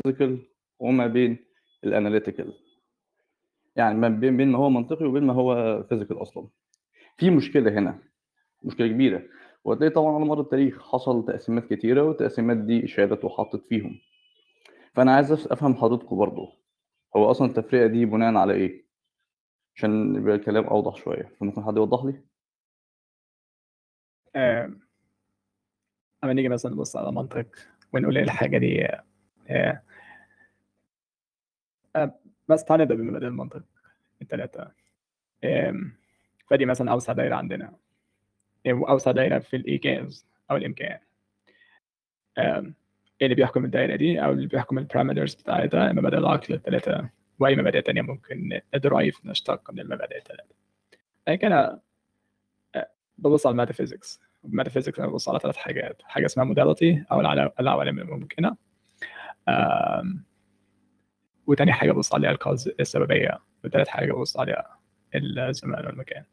الphysical وما بين الanalytical. يعني ما بين ما هو منطقي وبين ما هو physical أصلًا. في مشكلة هنا، مشكلة كبيرة، وهتلاقي طبعًا على مر التاريخ حصل تقسيمات كتيرة والتقسيمات دي اشادت وحطّت فيهم. فأنا عايز أف أفهم حضرتكم برضه، هو أصلًا التفرقة دي بناءً على إيه؟ عشان يبقى الكلام أوضح شوية، فممكن حد يوضح لي؟ آمم أمّا نيجي مثلًا نبُص على منطق ونقول الحاجة دي آآ بس تعالَ نبدأ بمبادئ المنطق ال3 آمم فدي مثلًا أوسع دايرة عندنا آآ وأوسع دايرة في الإيجاز أو الإمكان. آمم إيه اللي بيحكم الدايرة دي أو اللي بيحكم الparameters بتاعتها مبادئ العقل ال3 وأي مبادئ تانية ممكن ندرايف نشتق من المبادئ ال3. بعد كده آآ بابُص على الmetaphysics الmetaphysics أنا بابُص على 3 حاجات، حاجة اسمها أو العلا العوالم الممكنة. وتاني حاجة بابُص عليها الcause السببية، وتالت حاجة بابُص عليها الزمان والمكان.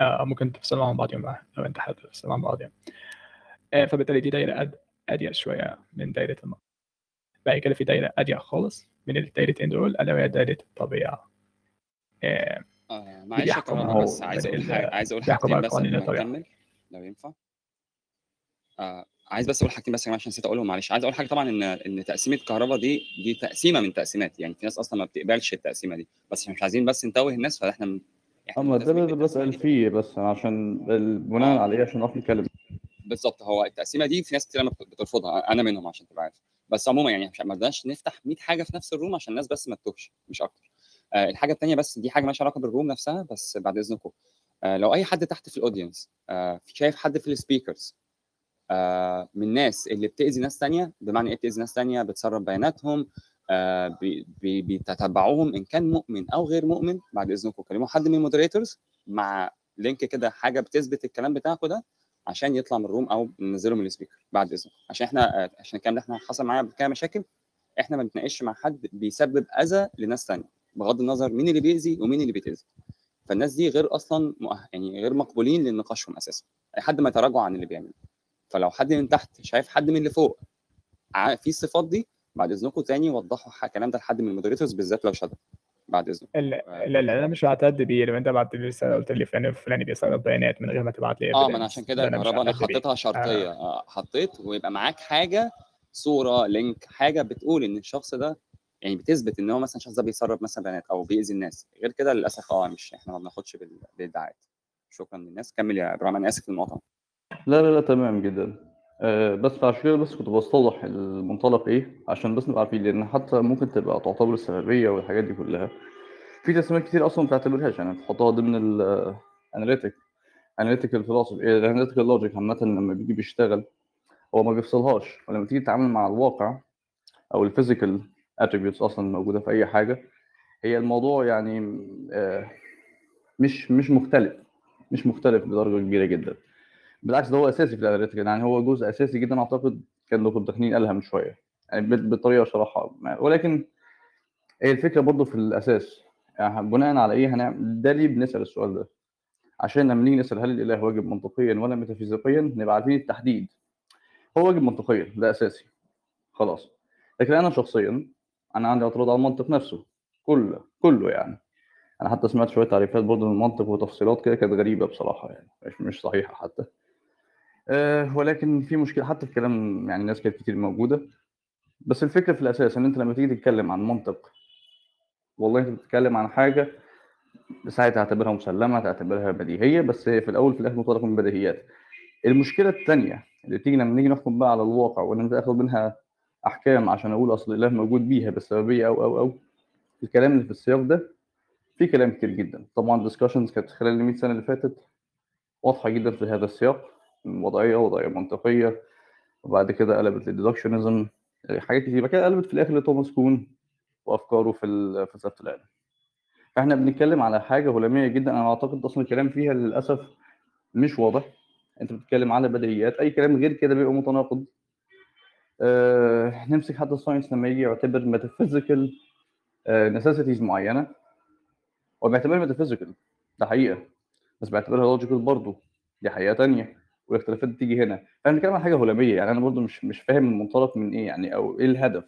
آآ ممكن تفصلهم عن بعض يوم لو أنت حابب تفصلهم عن بعض يعني. آآ فبالتالي دي دايرة أضيق شوية من دايرة المنطق. بعد كده في دايرة أضيق خالص من الدايرتين دول ألا وهي دايرة الطبيعة. آه دي معلش بس عايز أقول حاجة عايز أقول حاجتين بقى بس قبل ما. نكمّل لو ينفع؟ آه عايز بس أقول حاجتين بس يا جماعة عشان نسيت أقولهم معلش. عايز أقول حاجة طبعًا إن إن تقسيمة كهربا دي دي تقسيمة من تقسيمات، يعني في ناس أصلًا ما بتقبلش التقسيمة دي، بس إحنا مش عايزين بس نتوّه الناس فإحنا م آه إحنا ما ده اللي دي. فيه بس عشان بناءً آه. على إيه عشان نعرف نتكلم. بالضبط، هو التقسيمة دي في ناس بت بترفضها، أنا منهم عشان تبقى عارف. بس عمومًا يعني ما رضيناش نفتح 100 حاجة في نفس الroom عشان الناس بس ما تتوهش مش أكتر. آآ الحاجة التانية بس دي حاجة ما لهاش علاقة بالroom نفسها بس بعد إذنكم، آآ لو أي حد تحت في الaudience آآ شايف حد في الspeakers آآ من الناس اللي بتأذي ناس تانية، بمعنى إيه بتأذي ناس تانية، بتسرّب بياناتهم، آآ بي بي بتتبعوهم إن كان مؤمن أو غير مؤمن، بعد إذنكم كلموا حد من الmoderators مع link كده حاجة بتثبت الكلام بتاعكم ده عشان يطلع من الroom أو ننزّله من الspeaker بعد إذنكم. عشان إحنا آآ عشان الكلام ده إحنا حصل معانا قبل مشاكل، إحنا ما بنتناقشش مع حد بيسبب أذى لناس تانية، بغض النظر مين اللي بيأذي ومين اللي بيتأذي. فالناس دي غير أصلًا مؤه يعني غير مقبولين لنقاشهم أساسًا، لحد ما يتراجعوا عن اللي بيعملوه. فلو حد من تحت شايف حد من اللي فوق ع فيه الصفات دي، بعد إذنكم تاني وضّحوا الكلام ده لحد من الmoderators بالذات لو شَدَه، بعد آآ ال اللي أنا مش هاعتد بيه لو أنت بعت لي رسالة قُلت لي فلان الفلاني بيسرّب بيانات من غير ما تبعت لي آه، ما أنا عشان كده هاعتد بيه. حطيتها شرطية، آه. آه، حطيت ويبقى معاك حاجة صورة، link حاجة بتقول إن الشخص ده يعني بتثبت إن هو مثلًا الشخص ده بيسرّب مثلًا بيانات أو بيأذي الناس، غير كده للأسف آه مش إحنا ما بناخدش بال بالادعاءات. شكرًا للناس، كمّل يا إبراهيم أنا آسف للمقاطعة. لا، لا، لا تمام جدًا. آآ بس عشان بس كنت باستوضح المنطلق إيه، عشان بس نبقى عارفين، لإن حتى ممكن تبقى تعتبر السببية والحاجات دي كلّها، في تقسيمات كتير أصلًا ما بتعتبرهاش، يعني تحطها ضمن الanalytic analytical philosophy الanalytical logic عامةً لمّا بييجي بيشتغل، هو ما بيفصلهاش، ولمّا تيجي تتعامل مع الواقع أو الphysical attributes أصلًا الموجودة في أي حاجة، هي الموضوع يعني آآ مش مش مختلف، مش مختلف بدرجة كبيرة جدًا. بالعكس ده هو أساسي في الanalytical يعني هو جزء أساسي جدًا أعتقد كان دكتور تخنين قالها من شوية، يعني بالطريقة شرحها ولكن هي الفكرة برضه في الأساس، يعني بناءً على إيه هنعم ده ليه بنسأل السؤال ده؟ عشان لمّا نيجي نسأل هل الإله واجب منطقيًا والّا ميتافيزيقيًا، نبقى عارفين التحديد. هو واجب منطقيًا، ده أساسي، خلاص. لكن أنا شخصيًا، أنا عندي اعتراض على المنطق نفسه، كُلّه، كُلّه يعني. أنا حتى سمعت شوية تعريفات برضه للمنطق وتفصيلات كده كانت غريبة بصراحة يعني، مش صحيحة حتى. آآ ولكن في مشكلة حتى في كلام يعني ناس كانت كتير موجودة، بس الفكرة في الأساس إن أنت لمّا تيجي تتكلم عن منطق، والله أنت بتتكلم عن حاجة ساعتها تعتبرها مسلمة، تعتبرها بديهية، بس هي في الأول وفي الآخر منطلقة من البديهيات. المشكلة التانية اللي بتيجي لمّا نيجي نحكم بقى على الواقع وإن أنت آخد منها أحكام عشان أقول أصل الإله موجود بيها بالسببية أو، أو، أو، الكلام اللي في السياق ده فيه كلام كتير جدًا. طبعًا discussions كانت خلال ال100 سنة اللي فاتت واضحة جدًا في هذا السياق، وضعية وضعية منطقية، وبعد كده قلبت آآ حاجات كتير، بعد كده قلبت في الآخر لتوماس كون وأفكاره في ال فلسفة العلم. فإحنا بنتكلم على حاجة هلامية جدًا، أنا أعتقد أصلًا الكلام فيها للأسف مش واضح، أنت بتتكلم على بديهيات، أي كلام غير كده بيبقى متناقض. آآ نمسك حتى الscience لمّا ييجي يعتبر metaphysical آآ necessities معيّنة، هو بيعتبرها metaphysical ده حقيقة، بس بيعتبرها logical برضه، دي حقيقة تانية، والاختلافات بتيجي هنا. فإحنا بنتكلم عن حاجة هلامية، يعني أنا برضه مش مش فاهم المنطلق من إيه يعني أو إيه الهدف.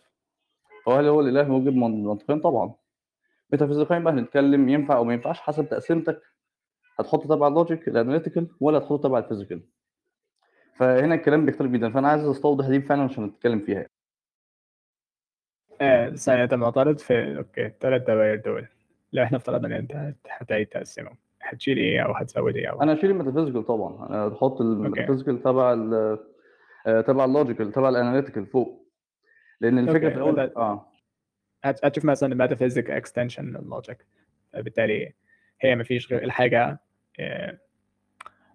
هو هل هو الإله من- منطقيا؟ طبعا. ميتافيزيقيا بقى هنتكلم ينفع أو ما ينفعش حسب تقسيمتك. هتحط تبع ال logic ال analytical ولا هتحط تبع ال physical فهنا الكلام بيختلف جدا فأنا عايز أستوضح دي فعلا عشان نتكلم فيها. آه، ثانية معترض في okay الثلاث دوائر دول. لو إحنا افترضنا إن أنت هت- هتعيد تقسمهم هتشيل إيه أو هتزود إيه أو أنا اشيل ال metaphysical طبعا. أنا هحط ال metaphysical تبع ال آه، تبع ال logical تبع ال analytical فوق. لأن الفكرة في الأول آه. هت- هتشوف مثلا ال metaphysic extension ال logic. بالتالي هي ما فيش غير الحاجة آه،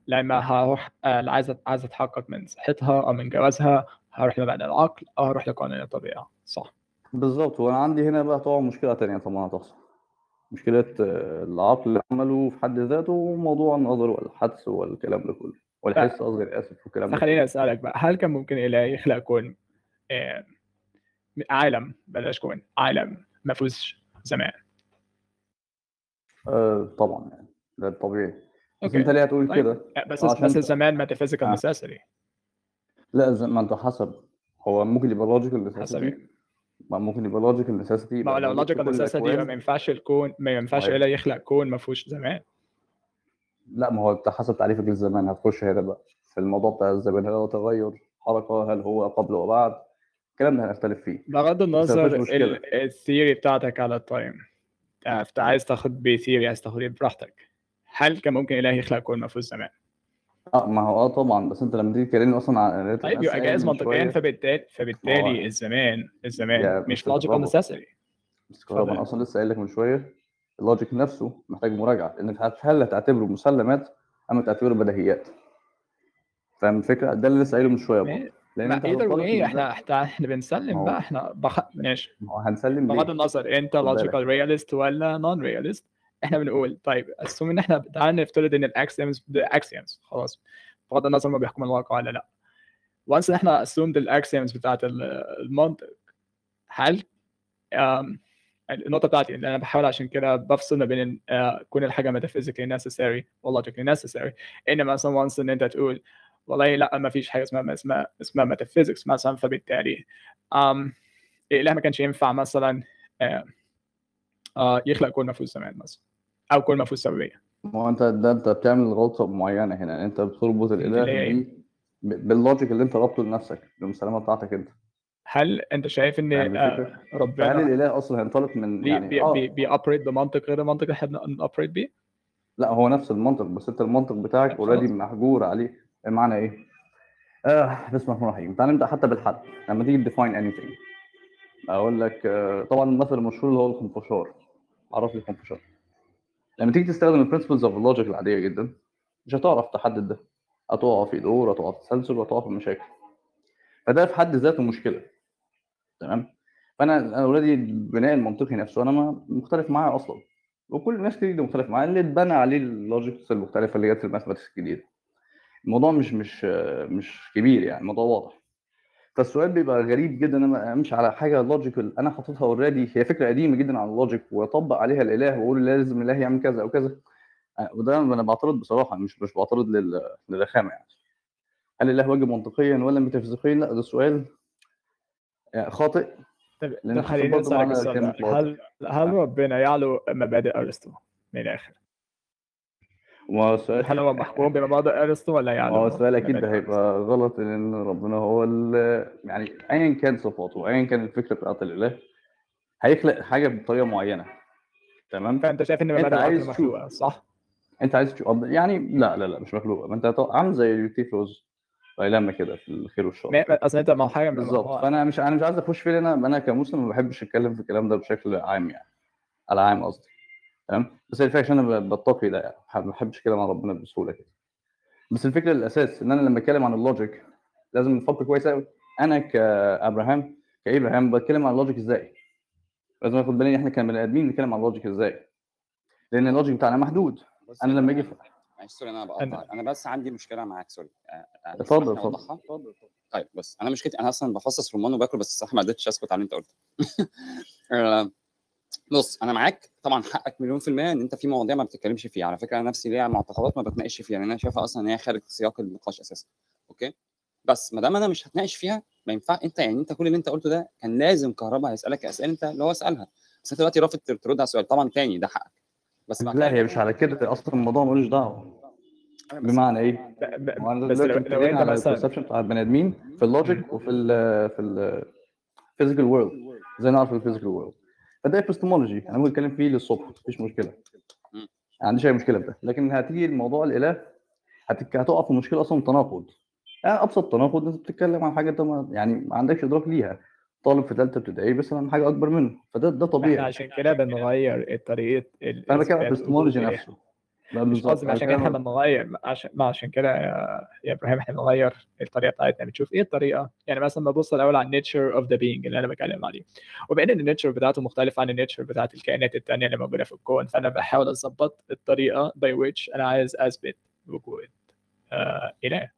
لما هروح آه، عايز عايز أتحقق من صحتها أو من جوازها هروح لمبدأ العقل أو هروح لقانون الطبيعة. صح. بالظبط وأنا عندي هنا بقى طبعا مشكلة تانية طبعا هتحصل. مشكلة آه، العقل اللي عمله في حد ذاته وموضوع النظر والحدس والكلام ده كله. والحس قصدي اسف والكلام ده فخليني أسألك بقى هل كان ممكن اله يخلق كون آه، عالم بلاش كون عالم ما فيهوش زمان؟ آه طبعا يعني ده الطبيعي. بس أنت ليه هتقول طيب. كده؟ آه، بس عشان بس الزمان metaphysical آه. necessity لا ما أنت حسب. هو ممكن يبقى logical حسب إيه ممكن يبقى logical necessity ما هو لو logical necessity ما ينفعش الكون ما ينفعش طيب. اله يخلق كون ما فيهوش زمان. لا ما هو حسب تعريفك للزمان هتخش هنا بقى في الموضوع بتاع الزمان. هل هو تغير حركة؟ هل هو قبل وبعد؟ الكلام ده هنختلف فيه. بغض النظر مشكلة. ال- ال theory بتاعتك على ال time. انت عايز تاخد ب theory عايز تاخد براحتك. هل كان ممكن إله يخلق كون ما فيهوش زمان؟ آه ما هو آه طبعا بس أنت لما تيجي تكلمني أصلا عن طيب يبقى جائز منطقيا فبالتالي فبالتالي الزمان الزمان مش logical بس كهرباء أنا. أصلا لسه قايل لك من شوية ال logic نفسه محتاج مراجعة لانك هت- هل هتعتبره مسلمات أم تعتبره بديهيات؟ فاهم الفكرة؟ ده اللي لسه قايله من شوية برضه. لأن أنت إيه إحنا إحنا إحنا بنسلم بقى إحنا بخ... ماشي. ما هو هنسلم بغض؟ النظر أنت. logical realist ولا non-realist إحنا بنقول. طيب assume إن إحنا تعال نفترض إن ال axioms axioms خلاص. بغض النظر ما بيحكم الواقع ولا لأ. و once إن إحنا assumed ال axioms بتاعت ال- المنطق هل النقطة بتاعتي اللي أنا بحاول عشان كده بفصل ما بين آه، كون الحاجة metaphysically necessary و logically necessary. ان مثلا once إن أنت تقول والله لأ ما فيش حاجة اسمها اسمها اسمها metaphysics مثلا فبالتالي um, الاله ما كانش ينفع مثلا آه، آه، يخلق كون ما فيهوش زمان مثلا. أو كون ما فيهوش سببية. ما هو انت ده أنت بتعمل غلطة معينة هنا. يعني أنت بتربط الاله؟ دي ب- بال logic اللي أنت رابطه لنفسك بالمسلمة بتاعتك أنت. هل أنت شايف إن فاهم آه، ربنا الإله أصلا هينطلق من بي يعني بي آه. بي بي operate بمنطق غير المنطق اللي إحنا بن operate بيه؟ لا هو نفس المنطق بس أنت المنطق بتاعك already. محجور عليه. بمعنى إيه؟ آه بسم الله الرحمن الرحيم. تعال نبدأ حتى بالحد. لما تيجي ت define anything أقول لك آه طبعا المثل المشهور اللي هو الخنفشار عرف لي الخنفشار لما تيجي تستخدم ال principles of ال logic العادية جدا مش هتعرف تحدد ده. هتقع في دور هتقع في تسلسل وهتقع في مشاكل. فده في حد ذاته مشكلة. تمام؟ فأنا أنا already البناء المنطقي نفسه أنا ما مختلف معاه أصلا. وكل الناس كتير مختلف معاه. اللي اتبنى عليه ال logics المختلفة اللي جت ال mathematics الجديدة. الموضوع مش مش مش كبير يعني الموضوع واضح. فالسؤال بيبقى غريب جدا إن أنا أمشي على حاجة logical أنا حاططها already هي فكرة قديمة جدا عن ال logic وأطبق عليها الإله وأقول لازم الإله يعمل كذا أو كذا. وده أنا بعترض بصراحة مش مش بعترض لل- للرخامة يعني. هل الإله واجب منطقيا ولا ميتافيزيقيا؟ لا ده سؤال يعني خاطئ. طب خليني أسألك السؤال ده. هل هل ربنا يعلو مبادئ أرسطو؟ من الآخر؟ ما هو السؤال هل هو محكوم بمبادئ أرسطو ولا ما يعلو هو السؤال أكيد ده أرسطو؟ هيبقى غلط لأن ربنا هو يعني ايا كان صفاته ايا كان الفكرة بتاعت الإله هيخلق حاجة بطريقة معينة. تمام؟ فأنت شايف إن مبادئ عايز. مخلوقة صح؟ أنت عايز تشوف. يعني لا لا لا مش مخلوقة. ما أنت عامل زي تيفلوز لما كده في الخير والشر. ما- أصل أنت ما هو حاجة بالظبط. فأنا مش أنا مش عايز أخش فيه أنا أنا كمسلم ما بحبش أتكلم في الكلام ده بشكل عام يعني. على عام قصدي. تمام؟ بس الفكرة عشان أنا ب- بتقي ده يعني. ما بحبش اتكلم عن ربنا بسهولة كده. بس الفكرة الأساس إن أنا لما أتكلم عن ال logic لازم نفكر كويس قوي أنا كأبراهام كإبراهام بتكلم عن ال logic إزاي؟ لازم آخد بالي إن إحنا كبني آدمين بنتكلم عن ال logic إزاي؟ لأن ال logic بتاعنا محدود. أنا لما أجي في- معلش sorry أنا بقطع أنا بس عندي مشكلة معاك sorry. اتفضل، اتفضل. أوضحها؟ طيب بص أنا مشكلتي أنا أصلا بفصص رمان وباكل بس الصراحة ما قدرتش أسكت على اللي أنت قلته. آه، بص أنا معاك. طبعا حقك مليون في المية إن أنت في مواضيع ما بتتكلمش فيها. على فكرة أنا نفسي ليها معتقدات ما بتناقش فيها لأن أنا شايفها أصلا إن هي خارج سياق النقاش أساسا. okay؟ بس ما دام أنا مش هتناقش فيها ما ينفع أنت يعني أنت كل اللي أنت قلته ده كان لازم كهرباء هيسألك أسئلة أنت اللي هو اسالها بس أنت دلوقتي رافض ترد على السؤال طبعا تاني ده حقك. بس بعد لا هي مش على كده. أصلا الموضوع ملوش دعوة. بمعنى إيه؟ بس لو, أنت على مثلا ال perception بتاع البني آدمين في ال logic وفي ال في ال physical world. زي نعرف ال physical world فده epistemology. أنا ممكن اتكلم فيه للصبح مفيش مشكلة. ما عنديش أي مشكلة في ده. لكن هتيجي الموضوع الإله هتك... هتقع في مشكلة أصلا تناقض. يعني أبسط تناقض أنت بتتكلم عن حاجة أنت ما... يعني ما عندكش إدراك ليها. طالب في ثالثه ابتدائي عن حاجة أكبر منه. فده ده إحنا طبيعي عشان كده بنغير طريقة أنا بتكلم الإله. نفسه. ده مش قصدي عشان كده إحنا بنغير عشان ما عشان كده يا, يا إبراهيم إحنا بنغير الطريقة بتاعتنا. بنشوف إيه الطريقة؟ يعني مثلا ببص الأول على ال nature of the being اللي أنا بتكلم عليه. وبان إن ال nature بتاعته مختلف عن ال nature بتاعت الكائنات التانية اللي موجودة في الكون. فأنا بحاول أظبط الطريقة by which أنا عايز أثبت وجود آه إله.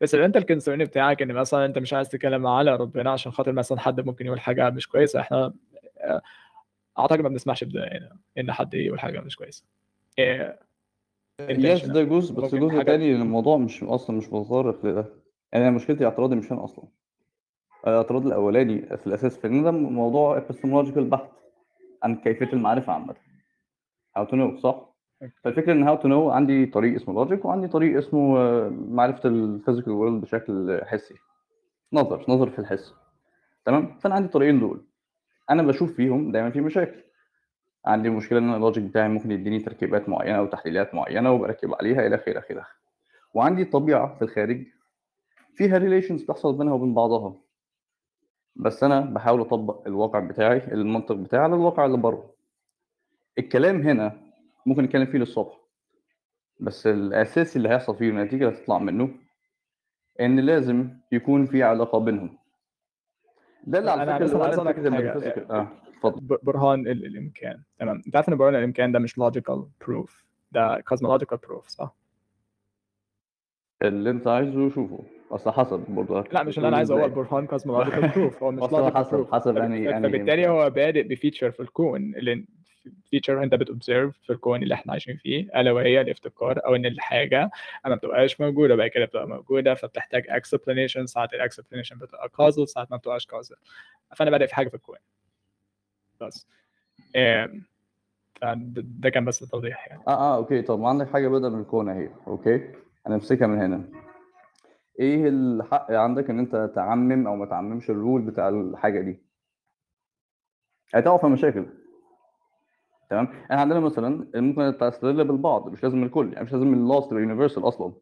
بس لو أنت ال concern بتاعك إن مثلا أنت مش عايز تتكلم على ربنا عشان خاطر مثلا حد ممكن يقول حاجة مش كويسة إحنا آه، أعتقد ما بنسمعش بده إن حد يقول حاجة مش كويسة. إيه، yes ده جزء بس جزء حاجة- تاني الموضوع مش أصلا مش متطرق لده. يعني أنا مشكلتي اعتراضي مش هنا أصلا. الاعتراض الأولاني في الأساس في إن ده موضوع epistemological بحت عن كيفية المعرفة عامة. How to know صح؟ فالفكرة إن how to know عندي طريق اسمه logic وعندي طريق اسمه آه، معرفة ال physical world بشكل حسي. نظر نظر في الحس. تمام؟ فأنا عندي الطريقين دول. أنا بشوف فيهم دايما في مشاكل. عندي مشكلة إن ال logic بتاعي ممكن يديني تركيبات معينة أو تحليلات معينة وبركب عليها إلى اخره إلى اخره وعندي طبيعة في الخارج فيها relations بتحصل بينها وبين بعضها. بس أنا بحاول أطبق الواقع بتاعي المنطق بتاعي على الواقع اللي بره. الكلام هنا ممكن نتكلم فيه للصبح. بس الاساسي اللي هيحصل فيه النتيجه اللي هتطلع منه إن لازم يكون في علاقة بينهم. ده اللي على فكرة اللي عايز هو أقول لك اتفضل برهان ال- الإمكان. تمام. أنت عارف إن برهان الإمكان ده مش logical proof. ده cosmological proof صح؟ اللي أنت عايزه شوفه. أصل حسب برضه. لا مش اللي أنا عايزه هو البرهان cosmological proof. هو مش logical حسب- حسب يعني- يعني- فبالتالي هو بادئ ب feature في الكون ال feature أنت بت observe في الكون اللي إحنا عايشين فيه ألا وهي الافتقار أو إن الحاجة ما بتبقاش موجودة بعد كده بتبقى موجودة فبتحتاج explanation. ساعات ال explanation بتبقى causal ساعات ما بتبقاش causal. فأنا بادئ في حاجة في الكون. بس. آم، فده ده كان بس التوضيح يعني. آه آه okay. طب ما عندك حاجة بدل من الكون أهي. okay. هنمسكها من هنا. إيه الحق عندك إن أنت تعمم أو ما تعممش ال rule بتاع الحاجة دي؟ هتقع في مشاكل تمام؟ إحنا عندنا مثلا ممكن تستدل بالبعض مش لازم الكل. يعني مش لازم ال laws تبقى universal أصلا.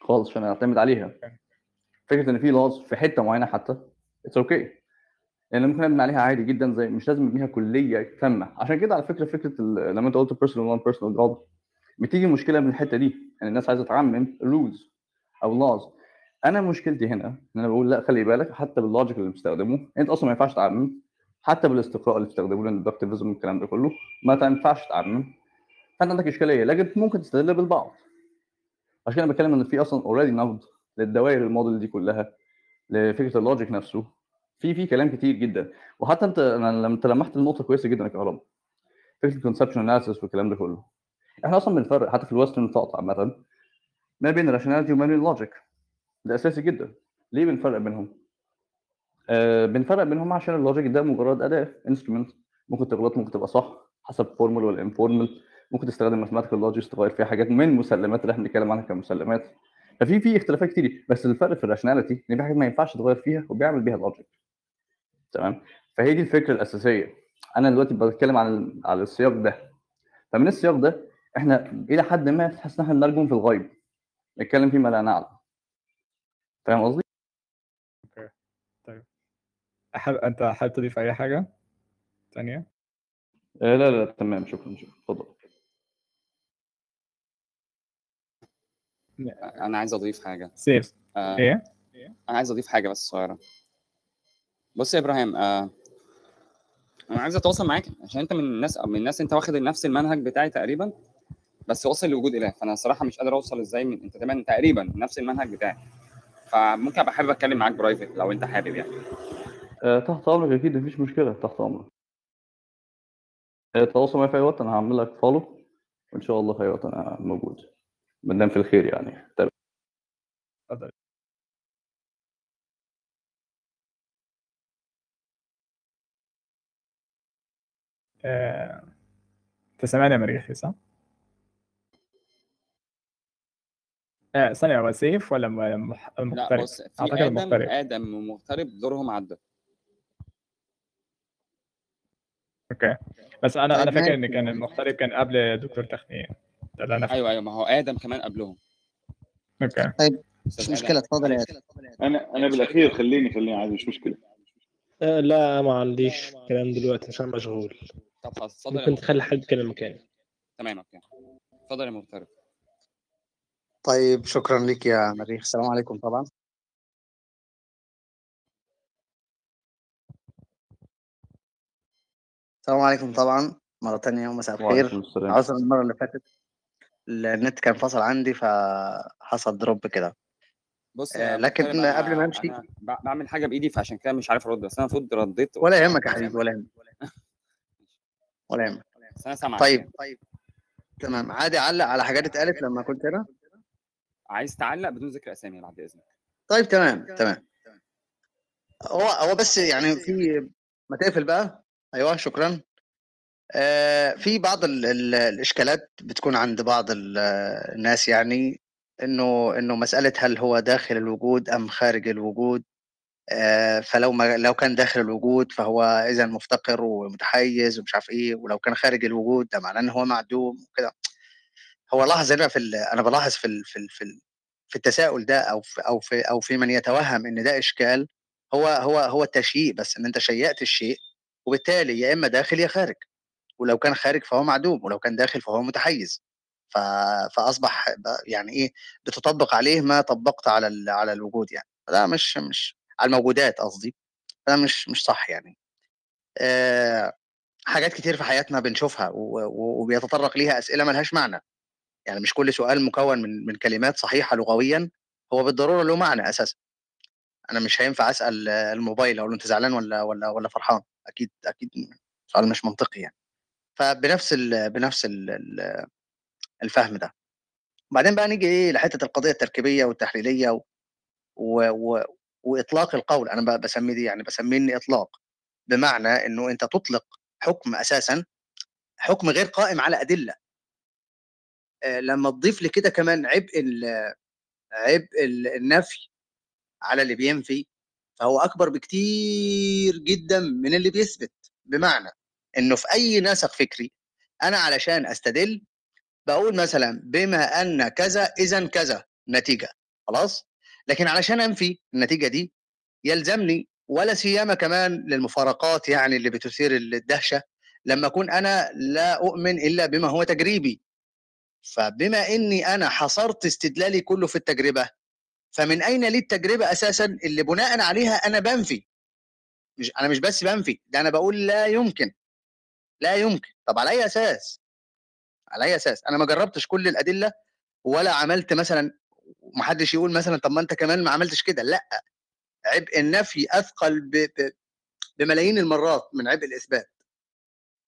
خالص عشان أعتمد عليها. فكرة إن في laws في حتة معينة حتى it's okay okay. لأن ممكن ابني عليها عادي جدا زي مش لازم ابنيها كلية تامة. عشان كده على فكرة فكرة لما انت قلت personal و unpersonal God بتيجي مشكلة من الحتة دي. ان الناس عايزة تعمم rules أو laws أنا مشكلتي هنا إن أنا بقول لا خلي بالك حتى بال logic اللي بتستخدمه. أنت أصلا ما ينفعش تعمم. حتى بالاستقراء اللي بتستخدمه ال inductivism الكلام ده كله ما تنفعش تعمم. فأنت عندك إشكالية لكن ممكن تستدل بالبعض. عشان كده بتكلم إن في أصلا already نقد للدوائر الموديل دي كلها لفكرة ال logic نفسه. في في كلام كتير جدا. وحتى أنت أنا لما لمحت النقطة كويسة جدا يا كهرباء. فكرة ال conception analysis والكلام ده كله. إحنا أصلا بنفرق حتى في ال Western thought عامه ما بين ال rationality وما بين ال logic ده أساسي جدا. ليه بنفرق بينهم؟ آه بنفرق بينهم عشان ال logic ده مجرد أداة instrument ممكن تغلط ممكن تبقى صح حسب formal ولا informal ممكن تستخدم mathematical logic تغير فيها حاجات من المسلمات اللي إحنا بنتكلم عنها كمسلمات. ففي في اختلافات كتير. بس الفرق في ال rationality إن في حاجات ما ينفعش تغير فيها وبيعمل بيها ال logic تمام؟ فهي دي الفكرة الأساسية. أنا دلوقتي بتكلم عن على السياق ده. فمن السياق ده إحنا إلى حد ما تحس إن إحنا بنرجم في الغيب. نتكلم فيما لا نعلم. فاهم قصدي؟ حابب أنت حابب تضيف أي حاجة ثانية آه لا لا تمام. شكرا شكرا. اتفضل. أنا عايز أضيف حاجة. سيف. آه إيه؟ أنا عايز أضيف حاجة بس صغيرة. بص يا إبراهيم آه أنا عايز أتواصل معاك عشان أنت من الناس من الناس أنت واخد نفس المنهج بتاعي تقريبا بس واصل لوجود إله. فأنا الصراحه مش قادر أوصل إزاي من أنت تقريبا تقريبا نفس المنهج بتاعي. فممكن أبقى حابب أتكلم معاك private لو أنت حابب يعني. آه تحت أمرك أكيد مفيش مشكلة تحت أمرك. آه تواصل معايا في أي وقت أنا هعمل لك follow وإن شاء الله في أي وقت أنا موجود. ما دام في الخير يعني. تمام. أنت سامعني يا مريخي صح؟ آه، ثانية هو سيف ولا مح- لا مغترب؟ بص في أعتقد المغترب. آدم ومغترب دورهم عدى okay بس أنا أنا طيب فاكر إن ماشي. كان المغترب كان قبل دكتور تخمين ده اللي أنا فاكره أيوه أيوه ما هو آدم كمان قبلهم okay أستاذ مش آدم. مشكلة اتفضل يا آدم أنا أنا بالأخير خليني خليني عادي مش مشكلة آه، لا ما عنديش كلام دلوقتي عشان مشغول طب خلاص اتفضل ممكن. تخلي حد يتكلم مكاني تمام okay. اتفضل يا مغترب طيب شكرا لك يا مريخ. السلام عليكم طبعا. السلام عليكم طبعا. مرة تانية ومساء الخير. عذرا المرة اللي فاتت. النت كان فصل عندي فحصل drop كده. بص آه، لكن قبل ما ب- بعمل حاجة بإيدي فعشان كده مش عارف أرد بس أنا المفروض رديت ولا يهمك يا حبيبي ولا يهمك. ولا بس أنا سامعك. طيب. طيب تمام. عادي اعلق على حاجات اتقالت لما كنت هنا عايز تعلق بدون ذكر أسامي بعد إذنك. طيب تمام تمام. هو هو بس يعني في ما تقفل بقى. أيوه شكرا. آه في بعض ال ال الإشكالات بتكون عند بعض ال- الناس يعني إنه إنه مسألة هل هو داخل الوجود أم خارج الوجود. فلو ما لو كان داخل الوجود فهو إذا مفتقر ومتحيز ومش عارف إيه ولو كان خارج الوجود ده معناه إن هو معدوم وكده. هو لاحظ هنا في أنا بلاحظ في في في, في التساؤل ده أو في أو في أو في من يتوهم إن ده إشكال هو هو هو التشييء بس إن أنت شيأت الشيء وبالتالي يا إما داخل يا خارج. ولو كان خارج فهو معدوم ولو كان داخل فهو متحيز. ف... فأصبح يعني إيه بتطبق عليه ما طبقت على ال... على الوجود يعني. لا مش مش على الموجودات قصدي ده مش مش صح يعني. آه حاجات كتير في حياتنا بنشوفها. وبيتطرق ليها أسئلة ملهاش معنى. يعني مش كل سؤال مكون من من كلمات صحيحة لغويا هو بالضرورة له معنى أساسا. أنا مش هينفع أسأل الموبايل أقول له أنت زعلان ولا ولا ولا فرحان؟ أكيد أكيد سؤال مش منطقي يعني. فبنفس ال بنفس ال ال الفهم ده. وبعدين بقى نيجي إيه لحتة القضية التركيبية والتحليلية و و وإطلاق القول أنا بقى بسميه دي يعني بسميه إطلاق بمعنى إنه أنت تطلق حكم أساسا حكم غير قائم على أدلة. لما تضيف لي كده كمان عبء عبء ال- النفي على اللي بينفي فهو أكبر بكتير جدا من اللي بيثبت. بمعنى إنه في أي نسق فكري أنا علشان أستدل بقول مثلا بما أن كذا اذا كذا نتيجة خلاص؟ لكن علشان أنفي النتيجة دي يلزمني ولا سيما كمان للمفارقات يعني اللي بتثير الدهشة لما أكون أنا لا أؤمن إلا بما هو تجريبي. فبما إني أنا حصرت استدلالي كله في التجربة فمن أين لي التجربة أساسا اللي بناء عليها أنا بنفي؟ مش أنا مش بس بنفي ده أنا بقول لا يمكن. لا يمكن. طب على أي أساس؟ على أي أساس؟ أنا ما جربتش كل الأدلة ولا عملت مثلا محدش يقول مثلا طب ما أنت كمان ما عملتش كده. لأ عبء النفي أثقل ب... ب... بملايين المرات من عبء الإثبات.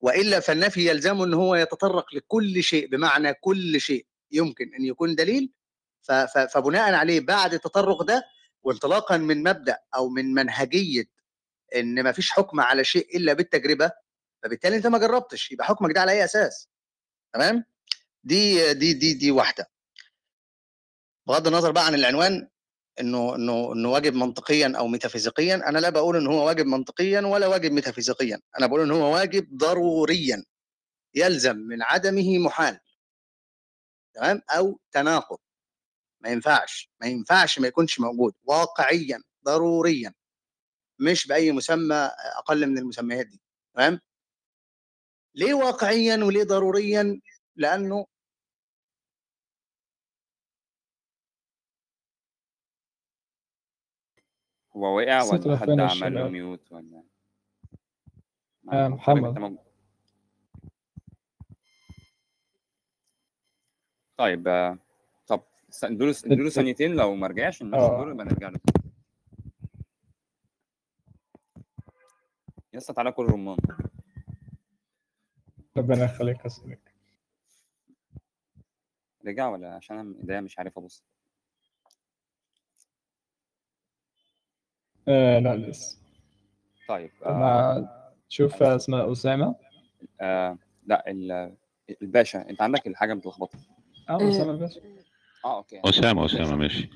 وإلا فالنفي يلزمه إن هو يتطرق لكل شيء بمعنى كل شيء يمكن أن يكون دليل. ف... ف... فبناء عليه بعد التطرق ده وانطلاقا من مبدأ أو من منهجية إن ما فيش حكم على شيء إلا بالتجربة فبالتالي أنت ما جربتش يبقى حكمك ده على أي أساس. تمام؟ دي دي دي دي واحدة. بغض النظر بقى عن العنوان إنه إنه إنه واجب منطقيا أو ميتافيزيقيا أنا لا بقول إن هو واجب منطقيا ولا واجب ميتافيزيقيا أنا بقول إن هو واجب ضروريا يلزم من عدمه محال. تمام؟ أو تناقض. ما ينفعش ما ينفعش ما يكونش موجود. واقعيا ضروريا. مش بأي مسمى أقل من المسميات دي. تمام؟ ليه واقعيا وليه ضروريا؟ لأنه هو وقع ولا حد عمل له. ميوت ولا؟ آه، محمد. طيب آه، طب س- ادوا له ادوا له ثانيتين لو ما رجعش الناس آه. دول يبقى نرجع له. يا اسطى تعالى كل رمان ربنا يخليك يا صديقي. رجع ولا؟ عشان أنا ايديا مش عارف أبص. آه لا لسه. طيب آه ما تشوف اسماء أسامة. آه لا ال- الباشا. أنت عندك الحاجة متلخبطة. آه أسامة بس آه okay. أسامة أسامة ماشي.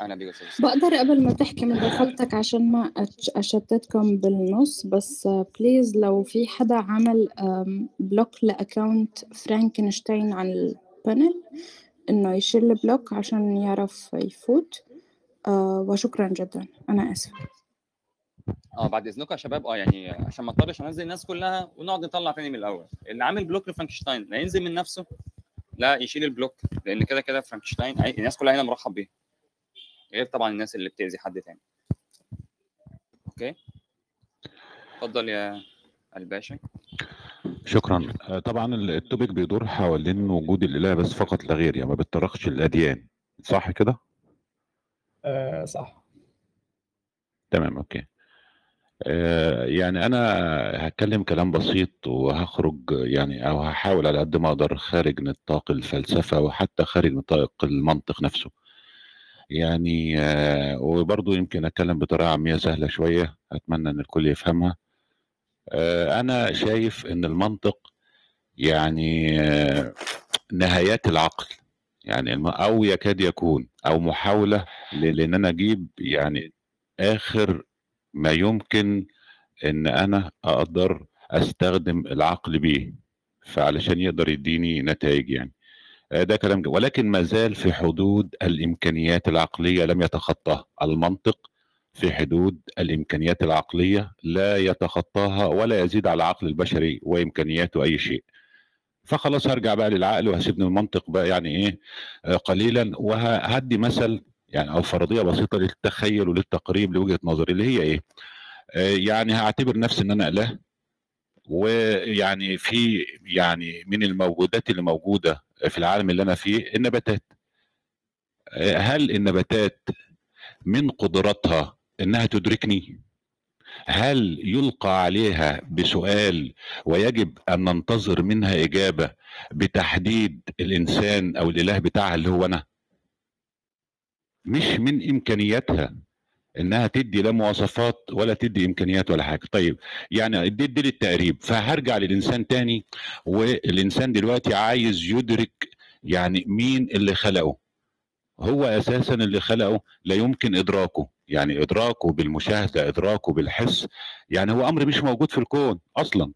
أنا بيجي. بقدر قبل ما تحكي مداخلتك عشان ما أشتتكم بالنص بس please لو في حدا عمل block ل account فرانكنشتاين عن ال panel إنه يشيل block عشان يعرف يفوت. آه، وشكرا جدا. أنا آسفة آه بعد إذنكم يا شباب. آه يعني عشان ما اضطرش أنزل الناس كلها ونقعد نطلع تاني من الأول. اللي عامل block لفرانكشتاين لا ينزل من نفسه لا يشيل ال block لأن كده كده فرانكشتاين الناس كلها هنا مرحب بيها غير طبعا الناس اللي بتأذي حد تاني. okay؟ اتفضل يا الباشا. شكرا. آه، طبعا ال- ال topic بيدور حوالين وجود الإله بس فقط لا غير يعني ما بيتطرقش الاديان صح كده؟ آه صح. تمام أوكي. آه، يعني أنا هتكلم كلام بسيط وهخرج يعني أو هحاول على قد ما أقدر خارج نطاق الفلسفة وحتى خارج نطاق المنطق نفسه. يعني آه، وبرضه يمكن أتكلم بطريقة عامية سهلة شوية أتمنى إن الكل يفهمها. آه، أنا شايف إن المنطق يعني آه، نهايات العقل. يعني أو يكاد يكون. أو محاولة لإن أنا أجيب يعني آخر ما يمكن إن أنا أقدر أستخدم العقل بيه فعلشان يقدر يديني نتائج يعني. آه، ده كلام جميل ولكن ما زال في حدود الإمكانيات العقلية لم يتخطاها. المنطق في حدود الإمكانيات العقلية لا يتخطاها ولا يزيد على العقل البشري وإمكانياته أي شيء. فخلاص هرجع بقى للعقل وهسيبني المنطق بقى يعني إيه آه، قليلا. وهدي مثل يعني أو فرضية بسيطة للتخيل وللتقريب لوجهة نظري اللي هي إيه آه، يعني هعتبر نفسي إن أنا إله. ويعني في يعني من الموجودات اللي موجودة في العالم اللي أنا فيه النباتات. آه، هل النباتات من قدراتها إنها تدركني؟ هل يلقى عليها بسؤال ويجب أن ننتظر منها إجابة بتحديد الإنسان أو الإله بتاعها اللي هو أنا؟ مش من إمكانياتها إنها تدي لا مواصفات ولا تدي إمكانيات ولا حاجة. طيب يعني دي دي للتقريب. فهرجع للإنسان تاني والإنسان دلوقتي عايز يدرك يعني مين اللي خلقه. هو أساسا اللي خلقه لا يمكن إدراكه. يعني ادراكه بالمشاهده ادراكه بالحس يعني هو أمر مش موجود في الكون أصلا.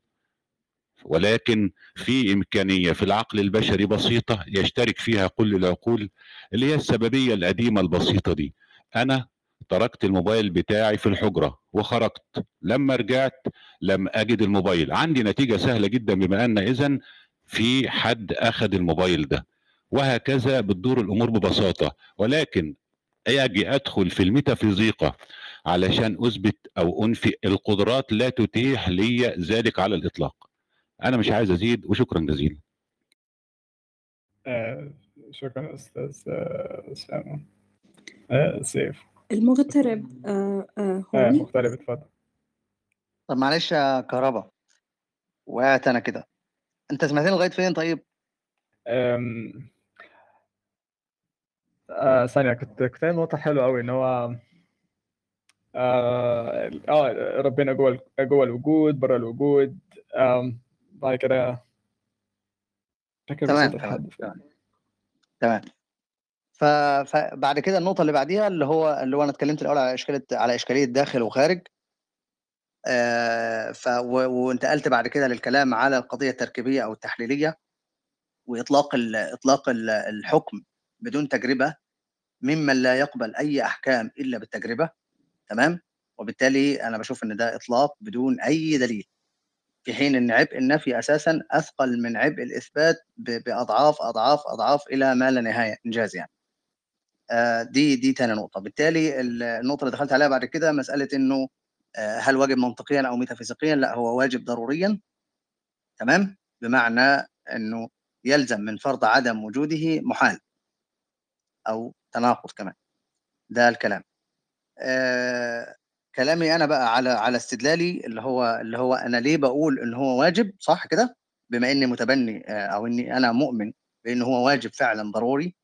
ولكن في إمكانية في العقل البشري بسيطة يشترك فيها كل العقول اللي هي السببية القديمة البسيطة دي. أنا تركت الموبايل بتاعي في الحجرة وخرجت. لما رجعت لم أجد الموبايل. عندي نتيجة سهلة جدا بما أن اذا في حد أخذ الموبايل ده. وهكذا بتدور الأمور ببساطة. ولكن أجي أدخل في الميتافيزيقا علشان أثبت أو أنفي القدرات لا تتيح لي ذلك على الإطلاق. أنا مش عايز أزيد وشكرا جزيلا. آه شكرا أستاذ آه، اسامه آه سيف. المغترب آه آه آه هون مغترب اتفضل. طب معلش يا كهربا وقعت أنا كده. أنت سمعتني لغاية فين طيب؟ أم... آه ثانية كنت كنت قايل نقطة حلوة أوي إن هو آه, آه ربنا جوه جوه الوجود بره الوجود بعد كده فاكر تمام، بصوت تمام. فبعد كده النقطة اللي بعديها اللي هو اللي هو أنا اتكلمت الأول على اشكاليه على إشكالية داخل وخارج آه ف... وانتقلت بعد كده للكلام على القضية التركيبية أو التحليلية وإطلاق ال... إطلاق ال- الحكم بدون تجربة ممن لا يقبل أي أحكام إلا بالتجربة تمام؟ وبالتالي أنا بشوف إن ده إطلاق بدون أي دليل في حين إن عبء النفي أساسا أثقل من عبء الإثبات بأضعاف أضعاف أضعاف إلى ما لا نهاية إنجاز يعني. آه، دي دي تاني نقطة. بالتالي ال- النقطة اللي دخلت عليها بعد كده مسألة إنه آه، هل واجب منطقيا أو ميتافيزيقيا؟ لا هو واجب ضروريا تمام؟ بمعنى إنه يلزم من فرض عدم وجوده محال. أو تناقض كمان. ده الكلام. آه كلامي أنا بقى على على استدلالي اللي هو اللي هو أنا ليه بقول إن هو واجب صح كده؟ بما إني متبني آه، أو إني أنا مؤمن بإن هو واجب فعلا ضروري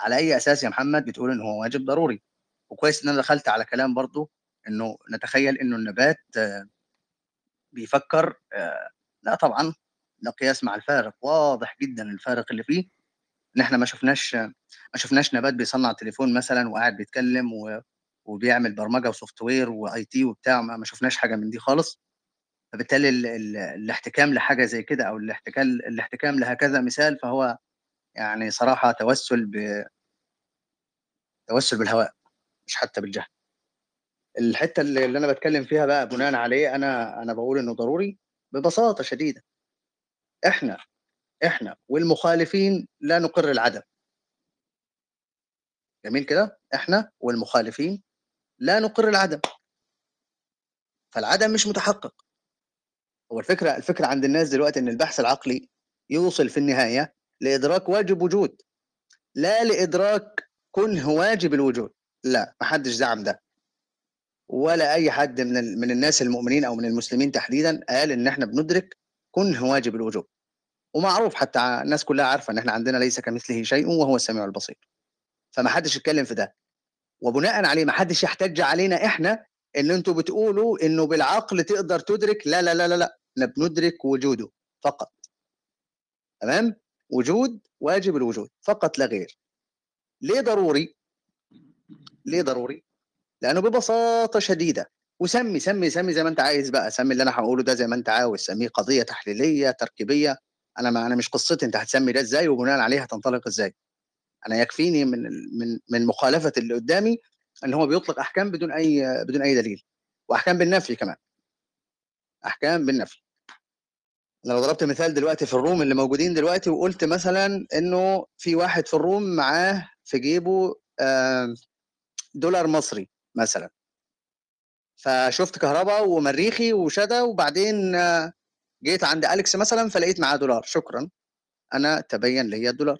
على أي أساس يا محمد بتقول إن هو واجب ضروري؟ وكويس إن أنا دخلت على كلام برضو إنه نتخيل إنه النبات آه، بيفكر آه، لا طبعا ده قياس مع الفارق واضح جدا الفارق اللي فيه. إن إحنا ما شفناش ما شفناش نبات بيصنع تليفون مثلا وقاعد بيتكلم و... وبيعمل برمجة و software و IT وبتاع ما شفناش حاجة من دي خالص. فبالتالي ال... ال... الاحتكام لحاجة زي كده أو الاحتكام الاحتكام لهكذا مثال فهو يعني صراحة توسل ب توسل بالهواء مش حتى بالجهل. الحتة اللي أنا بتكلم فيها بقى بناء عليه أنا أنا بقول إنه ضروري ببساطة شديدة. إحنا إحنا والمخالفين لا نقر العدم. جميل كده؟ إحنا والمخالفين لا نقر العدم. فالعدم مش متحقق. هو الفكرة الفكرة عند الناس دلوقتي إن البحث العقلي يوصل في النهاية لإدراك واجب وجود لا لإدراك كنه واجب الوجود. لا محدش زعم ده. ولا أي حد من من الناس المؤمنين أو من المسلمين تحديدا قال إن إحنا بندرك كنه واجب الوجود. ومعروف حتى الناس كلها عارفة إن إحنا عندنا ليس كمثله شيء وهو السميع البصير. فما حدش يتكلم في ده. وبناء عليه ما حدش يحتج علينا إحنا إن أنتوا بتقولوا إنه بالعقل تقدر تدرك لا لا لا لا لا بندرك وجوده فقط. تمام؟ وجود واجب الوجود فقط لا غير. ليه ضروري؟ ليه ضروري؟ لأنه ببساطة شديدة. وسمي سمي سمي زي ما أنت عايز بقى. سمي اللي أنا هقوله ده زي ما أنت عاوز. سميه قضية تحليلية تركيبية. أنا ما أنا مش قصتي أنت هتسمي ده إزاي وبناء عليه هتنطلق إزاي. أنا يكفيني من من من مخالفة اللي قدامي إن هو بيطلق أحكام بدون أي بدون أي دليل وأحكام بالنفي كمان. أحكام بالنفي. أنا لو ضربت مثال دلوقتي في الروم اللي موجودين دلوقتي وقلت مثلا إنه في واحد في الروم معاه في جيبه دولار مصري مثلا. فشفت كهرباء ومريخي وشدا وبعدين جيت عند أليكس مثلا فلقيت معاه دولار. شكرا. أنا تبين لي الدولار.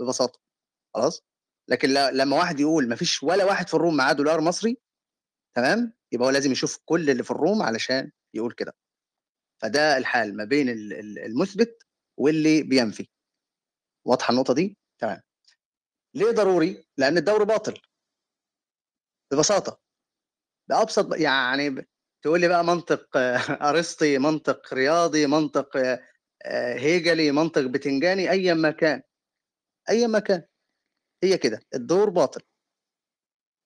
ببساطة. خلاص؟ لكن لما واحد يقول ما فيش ولا واحد في الروم معاه دولار مصري تمام؟ يبقى هو لازم يشوف كل اللي في الروم علشان يقول كده. فده الحال ما بين ال- ال- المثبت واللي بينفي. واضحة النقطة دي؟ تمام. ليه ضروري؟ لأن الدور باطل. ببساطة. بأبسط يعني تقول لي بقى منطق آه، أرسطي منطق رياضي منطق آه، آه، هيجلي منطق بتنجاني ايا ما كان ايا ما كان. هي كده الدور باطل.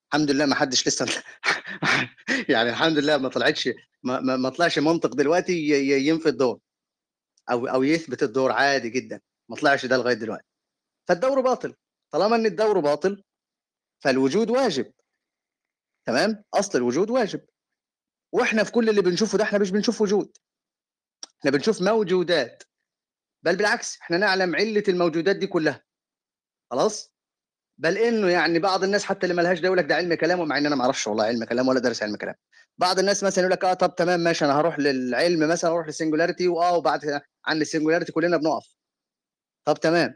الحمد لله ما حدش لسه يعني الحمد لله ما طلعتش ما, ما, طلعش منطق دلوقتي ينفي الدور. أو أو يثبت الدور عادي جدا ما طلعش ده لغاية دلوقتي. فالدور باطل. طالما إن الدور باطل فالوجود واجب. تمام؟ أصل الوجود واجب. وإحنا في كل اللي بنشوفه ده إحنا مش بنشوف وجود. إحنا بنشوف موجودات. بل بالعكس إحنا نعلم علة الموجودات دي كلها. خلاص؟ بل انه يعني بعض الناس حتى اللي ملهاش ده يقول لك ده علم كلام ومع ان أنا ما أعرفش والله علم كلام ولا دارس علم كلام. بعض الناس مثلا يقول لك آه طب تمام ماشي أنا هروح للعلم مثلا أروح لل singularity واه وبعد عن ال singularity كلنا بنقف. طب تمام.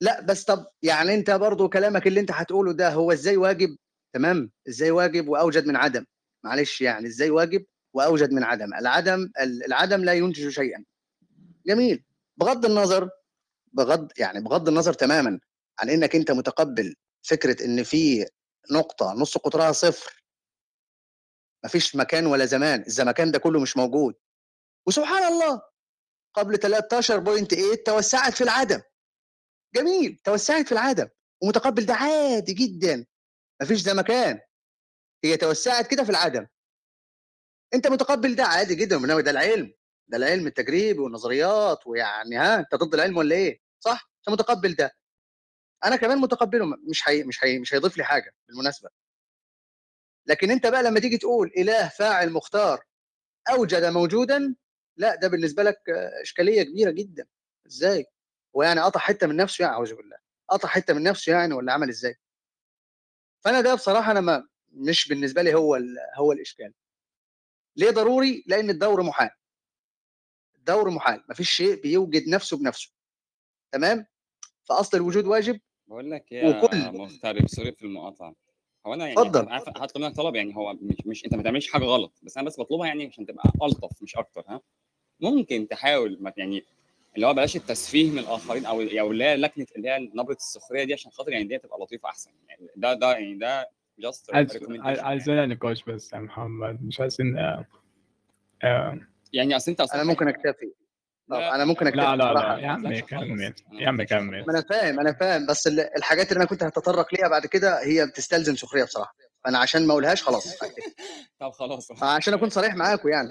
لا بس طب يعني انت برضو كلامك اللي انت هتقوله ده هو إزاي واجب؟ تمام. إزاي واجب وأوجد من عدم؟ معلش يعني إزاي واجب وأوجد من عدم؟ العدم العدم لا ينتج شيئا. جميل. بغض النظر بغض يعني بغض النظر تماما عن إنك أنت متقبل فكرة إن في نقطة نص قطرها صفر. مفيش مكان ولا زمان. الزمكان ده كله مش موجود. وسبحان الله قبل 13.8 توسعت في العدم. جميل. توسعت في العدم. ومتقبل ده عادي جدا. مفيش زمكان هي توسعت كده في العدم. أنت متقبل ده عادي جدا انما ده العلم ده العلم التجريبي والنظريات ويعني ها أنت ضد العلم ولا إيه؟ صح؟ أنت متقبل ده. أنا كمان متقبله مش هي مش هي مش هيضيف لي حاجة بالمناسبة. لكن أنت بقى لما تيجي تقول إله فاعل مختار أوجد موجودا لا ده بالنسبة لك إشكالية كبيرة جدا. إزاي؟ ويعني قطع حتة من نفسه يعني أعوذ بالله. قطع حتة من نفسه يعني ولا عمل إزاي؟ فأنا ده بصراحة أنا ما مش بالنسبة لي هو هو الإشكال. ليه ضروري؟ لأن الدور محال. الدور محال. مفيش شيء بيوجد نفسه بنفسه. تمام؟ فأصل الوجود واجب بقول لك يا وكل- مغترب سوري في المقاطعة. هو أنا يعني اتفضل. هطلب منك طلب يعني هو مش, مش أنت ما تعملش حاجة غلط بس أنا بس بطلبها يعني عشان تبقى ألطف مش أكتر ها؟ ممكن تحاول ما يعني اللي هو بلاش التسفيه من الآخرين أو أو اللي هي لكنة اللي هي نبره السخرية دي عشان خاطر يعني دي تبقى لطيفة أحسن. يعني ده ده يعني ده جاست عايز عايزين نقاش بس يا محمد. مش عايزين آه، آه، يعني أصل أنت أنا ممكن أكتفي. طب أنا ممكن لا اكتبها لا. بصراحة. لا يا عم كمل. يا عم. كمل. ما أنا فاهم أنا فاهم. بس ال- الحاجات اللي أنا كنت هتطرق ليها بعد كده هي بتستلزم سخرية بصراحة. فانا عشان ما أقولهاش خلاص. طب خلاص. عشان أكون صريح معاكم يعني.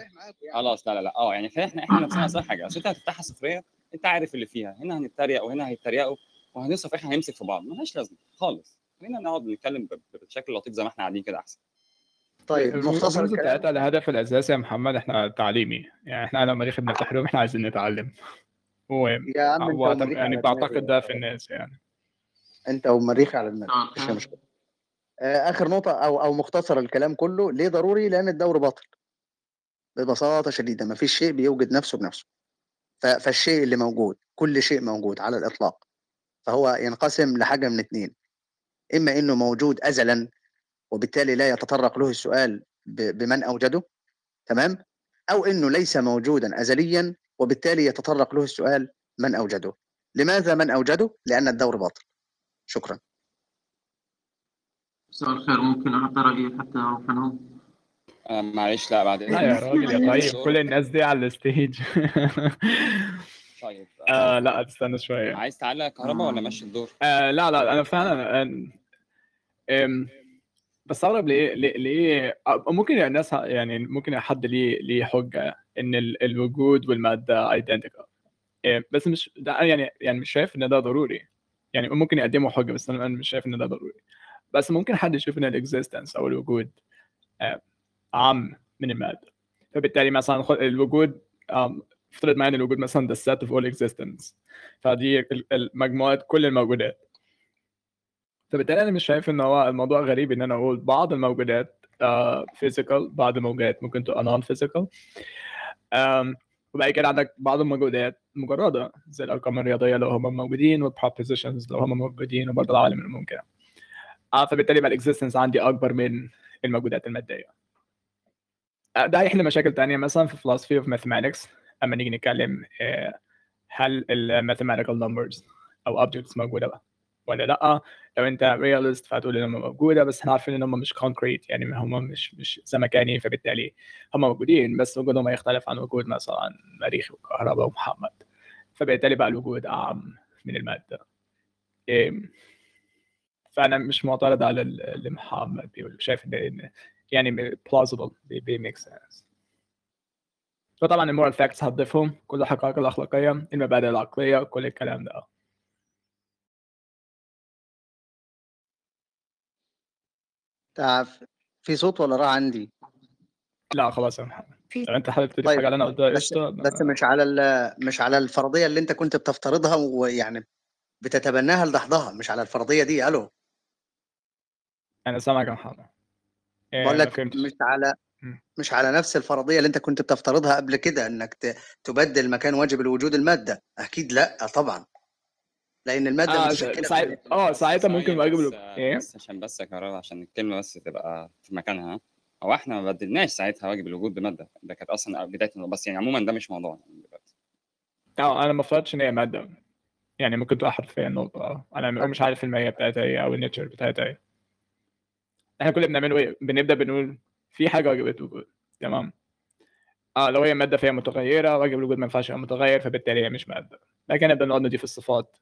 خلاص لا لا لا. آه يعني إحنا إحنا نفسنا أصلا حاجة. أصل أنت هتفتحها سخرية أنت عارف اللي فيها. هنا هنتريق وهنا هيتريقوا وهنصرف إحنا هنمسك في بعض. ملهاش لازمة. خالص. خلينا نقعد نتكلم بشكل لطيف زي ما إحنا قاعدين كده أحسن. طيب مختصر الكلام الهدف الأساسي يا محمد إحنا تعليمي. يعني إحنا أنا مريخ بنفتح روم إحنا عايزين نتعلم. و يا عم ومريخ يعني بعتقد. ده في الناس يعني. أنت ومريخ على دماغك مفيش مشكلة. آه، آخر نقطة أو أو مختصر الكلام كله ليه ضروري؟ لأن الدور باطل. ببساطة شديدة ما فيش شيء بيوجد نفسه بنفسه. فالشيء اللي موجود كل شيء موجود على الإطلاق. فهو ينقسم لحاجة من اتنين. إما إنه موجود ازلا وبالتالي لا يتطرق له السؤال بمن أوجده تمام؟ أو إنه ليس موجودا ازليا وبالتالي يتطرق له السؤال من أوجده. لماذا من أوجده؟ لأن الدور باطل. شكرا. مساء الخير ممكن أعطي رأيي حتى أروح أنام آه معلش لا بعد لا يا راجل يا طيب كل الناس دي على ال stage. طيب آه لا استنى شوية. عايز تعلق كهرباء ولا ماشي الدور؟ آه لا لا أنا فعلا آه، أم، بستغرب ليه ليه, آه، ممكن الناس ه- يعني ممكن حد ليه ليه حجة إن ال- الوجود والمادة identical بس مش ده يعني يعني مش شايف إن ده ضروري. يعني ممكن يقدموا حجة بس أنا أنا مش شايف إن ده ضروري. بس ممكن حد يشوف إن ال existence أو الوجود آه، اعم من المادة. فبالتالي مثلا الوجود افترض معايا ان الوجود مثلا the set of all existence. فدي المجموعه كل الموجودات. فبالتالي أنا مش شايف إن هو الموضوع غريب إن أنا أقول بعض الموجودات physical بعض الموجودات ممكن تبقى non-physical وبعد كده عندك بعض الموجودات مجردة زي الأرقام الرياضية لو هم موجودين وال propositions لو هم موجودين وبرضه العوالم الممكنة. آه فبالتالي بقى ال existence عندي أكبر من الموجودات المادية. آه ده هيحل مشاكل تانية مثلا في philosophy of mathematics. أما نيجي نتكلم آه، هل ال mathematical numbers أو objects موجودة ولا لأ؟ لو أنت realist فهتقول إن هم موجودة بس إحنا عارفين إن هم مش concrete يعني هم مش مش زمكاني فبالتالي هم موجودين بس وجودهم يختلف عن وجود مثلا مريخ وكهرباء ومحمد. فبالتالي بقى الوجود أعم من المادة. إيه، فأنا مش معترض على ال- اللي محمد بيقول شايف إن يعني plausible بي make sense. فطبعا ال moral facts هتضيفهم كل الحقائق الأخلاقية المبادئ العقلية كل الكلام ده. تعرف في صوت ولا راح عندي؟ لا خلاص يا محمد. في لو أنت حابب تضيف طيب، حاجة اللي أنا قلتها؟ بس بس مش على ال- مش على الفرضية اللي أنت كنت بتفترضها ويعني بتتبناها لدحضها مش على الفرضية دي. ألو. أنا سامعك يا محمد. إيه، بقول ما لك. مش على. مش على نفس الفرضية اللي انت كنت بتفترضها قبل كده انك تبدل مكان واجب الوجود المادة. أكيد لأ طبعا. لأن المادة آه، متشكله آه ساعتها ممكن واجب بس, الوجود. إيه؟ بس عشان بس يا كهرباء عشان الكلمة بس تبقى في مكانها. هو إحنا ما بدلناش ساعتها واجب الوجود بمادة. ده كانت أصلا بداية. بس يعني عموما ده مش موضوع يعني دلوقتي. آه أنا ما افترضتش إن هي مادة. يعني ممكن تبقى حرفيا نقطه آه أنا مش عارف الماهيه بتاعتها إيه أو النيتشر بتاعتها إيه. إحنا كل اللي بنعمله إيه؟ بنبدأ بنقول في حاجة واجبة وجود تمام. آه لو هي مادة فهي متغيرة واجب الوجود ما ينفعش يبقى متغير فبالتالي هي مش مادة. لكن نبدا نقعد نضيف الصفات.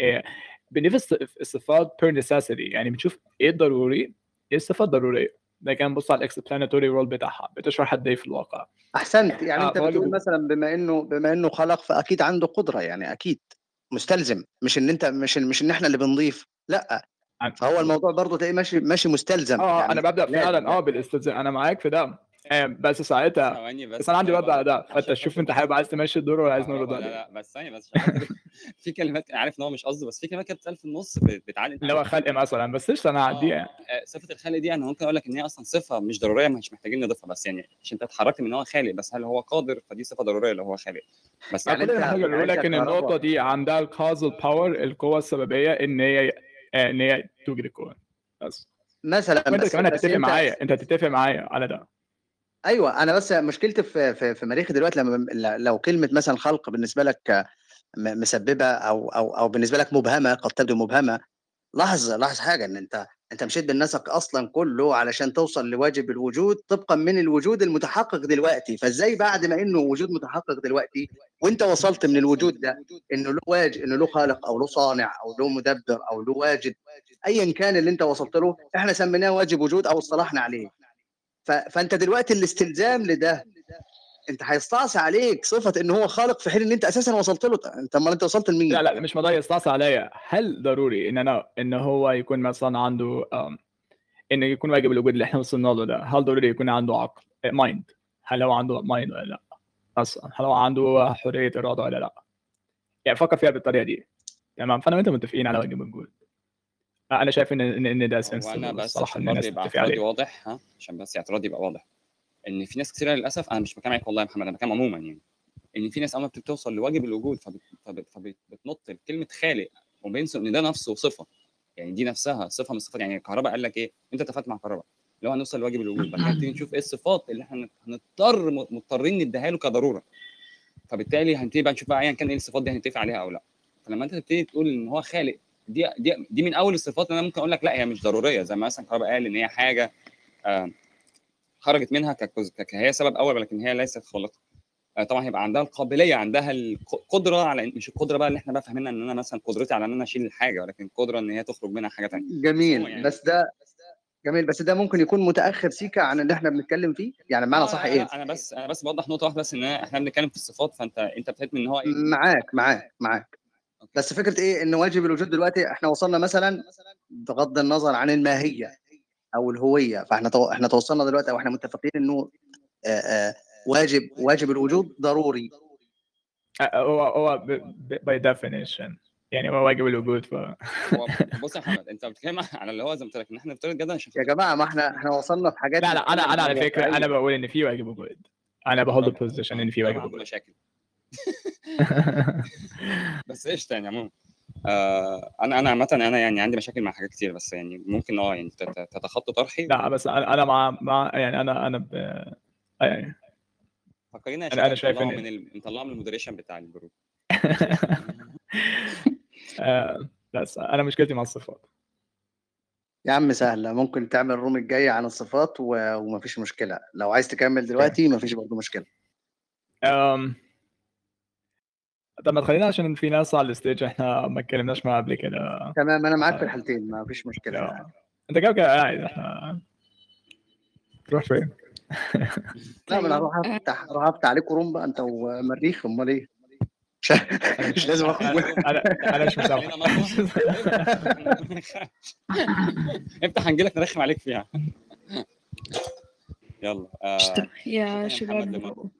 إيه بنضيف الص- الصفات per necessity. يعني بنشوف إيه الضروري إيه الصفات ضروريه ده كان بص على ال explanatory role بتاعها. بتشرح قد إيه في الواقع. أحسنت. يعني آه، أنت بتقول الوجود. مثلا بما إنه بما إنه خلق فأكيد عنده قدرة. يعني أكيد مستلزم. مش إن أنت مش مش إن إحنا اللي بنضيف. لأ. فهو الموضوع برضه تلاقيه ماشي ماشي مستلزم. آه يعني أنا ببدأ. فعلا آه بالاستلزام. أنا معاك في ده. آه، بس ساعتها ثواني بس. بس أنا عندي رد على ده. فأنت شوف أنت حابب عايز تمشي الدور ولا عايز نرد لا عليه لا بس ثانية بس في كلمات عارف إن هو مش قصده بس في كلمات كانت بتتقال في النص ب- بتعلي اللي هو خلق مثلا بس قشطة أنا هعديها. آه، صفة الخالق دي أنا ممكن أقول لك إن هي أصلا صفة مش ضرورية مش محتاجين نضيفها بس يعني عشان أنت اتحركت من إن هو خالق بس هل هو قادر؟ فدي صفة ضرورية اللي هو خالق. بس يعني يعني بقول لك إن. النقطة دي عندها الكازل باور القوة السببية إن هي آه، إن هي توجد الكون بس. مثلا وأنت بس كمان هتتفق أنت معايا أنت هتتفق معايا على ده. أيوه أنا بس مشكلتي في في, في مريخ دلوقتي لما لو كلمة مثلا خلق بالنسبة لك مسببة أو أو أو بالنسبة لك مبهمة قد تبدو مبهمة لاحظ لاحظ حاجة إن أنت أنت مشيت بالنسق أصلا كله علشان توصل لواجب الوجود طبقا من الوجود المتحقق دلوقتي فإزاي بعد ما إنه وجود متحقق دلوقتي وأنت وصلت من الوجود ده إنه له واجب إنه له خالق أو له صانع أو له مدبر أو له واجد ايا كان اللي أنت وصلت له إحنا سميناه واجب وجود أو اصطلحنا عليه. فأنت دلوقتي الاستلزام لده انت هيستعصي عليك صفة إن هو خالق في حين إن أنت أساسا وصلت له. انت امال أنت وصلت لمين؟ لا لا مش موضوع يستعصي عليا. هل ضروري إن أنا إن هو يكون مثلا عنده انه يكون واجب الوجود اللي إحنا وصلنا له ده هل ضروري يكون عنده عقل mind هل هو عنده mind ولا لا؟ أصلا هل هو عنده حرية إرادة ولا لا؟ يعني فكر فيها بالطريقة دي. تمام؟ فأنا وأنت متفقين على واجب الوجود أنا شايف ان ان, إن ده سنس وأنا بس الصراحة إن الناس واضح ها؟ عشان بس اعتراضي يبقى واضح. إن في ناس كتيره للأسف أنا مش بتكلم عليك والله يا محمد أنا بتكلم عموما يعني. إن في ناس أول ما بتوصل لواجب الوجود فبت... فبت... فبت... بتنط كلمه خالق وبينسوا إن ده نفسه صفة. يعني دي نفسها صفة من الصفات. يعني الكهرباء قال لك إيه؟ أنت اتفقت مع الكهرباء. لو هنوصل لواجب الوجود بعد كده نشوف إيه الصفات اللي إحنا هنضطر مضطرين نديها له كضرورة. فبالتالي هنبتدي بقى نشوف بقى ايا كان إيه الصفات دي هنتفق عليها أو لأ. فلما أنت تبتدي تقول إن هو خالق دي دي دي من أول الصفات أنا ممكن أقول لك لأ هي مش ضرورية. زي ما مثلا الكهرباء قال إن هي حاجة آه خرجت منها ككز- ك- هي سبب أول ولكن هي ليست خالقة. آه، طبعا هيبقى عندها القابلية عندها القدره على مش القدرة بقى اللي إحنا بقى فاهمينها إن أنا مثلا قدرتي على إن أنا أشيل الحاجة ولكن القدره إن هي تخرج منها حاجة ثانية جميل. بس ده جميل. بس ده ممكن يكون متأخر سيكا عن اللي إحنا بنتكلم فيه؟ يعني بمعنى صح إيه؟ أنا بس أنا بس بوضح نقطة واحدة بس إن إحنا بنتكلم في الصفات فانت أنت بتهتم إن هو إيه؟ معاك معاك معاك. بس فكرة إيه؟ إن واجب الوجود دلوقتي إحنا وصلنا مثلا بغض النظر عن الماهية. أو الهوية. فإحنا تو... إحنا توصلنا دلوقتي أو إحنا متفقين إنه واجب واجب الوجود ضروري. هو هو by definition يعني هو واجب الوجود ف هو بص يا محمد أنت بتتكلم على اللي هو زي ما قلت لك إن إحنا نفترض جدا عشان يا جماعة ما إحنا إحنا وصلنا في حاجات لا لا أنا أنا على فكرة أنا بقول إن في واجب وجود. أنا ب hold position إن في واجب وجود. مشاكل. بس قشطة يعني عموما. آه أنا أنا عامه أنا يعني عندي مشاكل مع حاجات كتير بس يعني ممكن آه يعني تت- تتخطى طرحي لا بس أنا أنا مع مع يعني أنا أنا ب... يعني فكرينا أنا شباب شايف إن- من. نطلعه من ال moderation بتاع ال group. آه، بس أنا مشكلتي مع الصفات. يا عم سهلة ممكن تعمل ال room الجاي عن الصفات و... ومفيش مشكلة. لو عايز تكمل دلوقتي مفيش برضه مشكلة. أم... طب ما تخلينا عشان في ناس على ال stage إحنا ما اتكلمناش معاها قبل كده. تمام أنا معاك في الحالتين مفيش مشكلة. لا. أنت كده كده قاعد إحنا تروح فين؟ لا ما أنا هروح أفتح هروح أفتح عليكم room بقى أنت ومريخ أمال إيه؟ مش مش لازم اخد أنا أنا مش مسامح افتح هنجيلك نرخم عليك فيها. يلا آه. يا شباب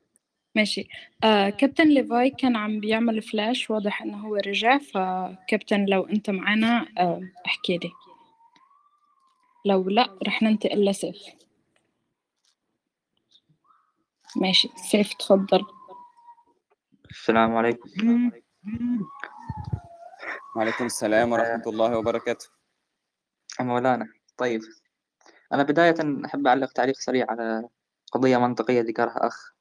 ماشي. آه كابتن ليفاي كان عم بيعمل فلاش واضح إنه هو رجع فكابتن لو أنت معنا آه احكي لي. لو لا رح ننتقل لسيف. ماشي سيف تفضل. السلام عليكم. وعليكم السلام ورحمة الله وبركاته. مولانا طيب. أنا بداية أحب أعلق تعليق سريع على قضية منطقية ذكرها أخ.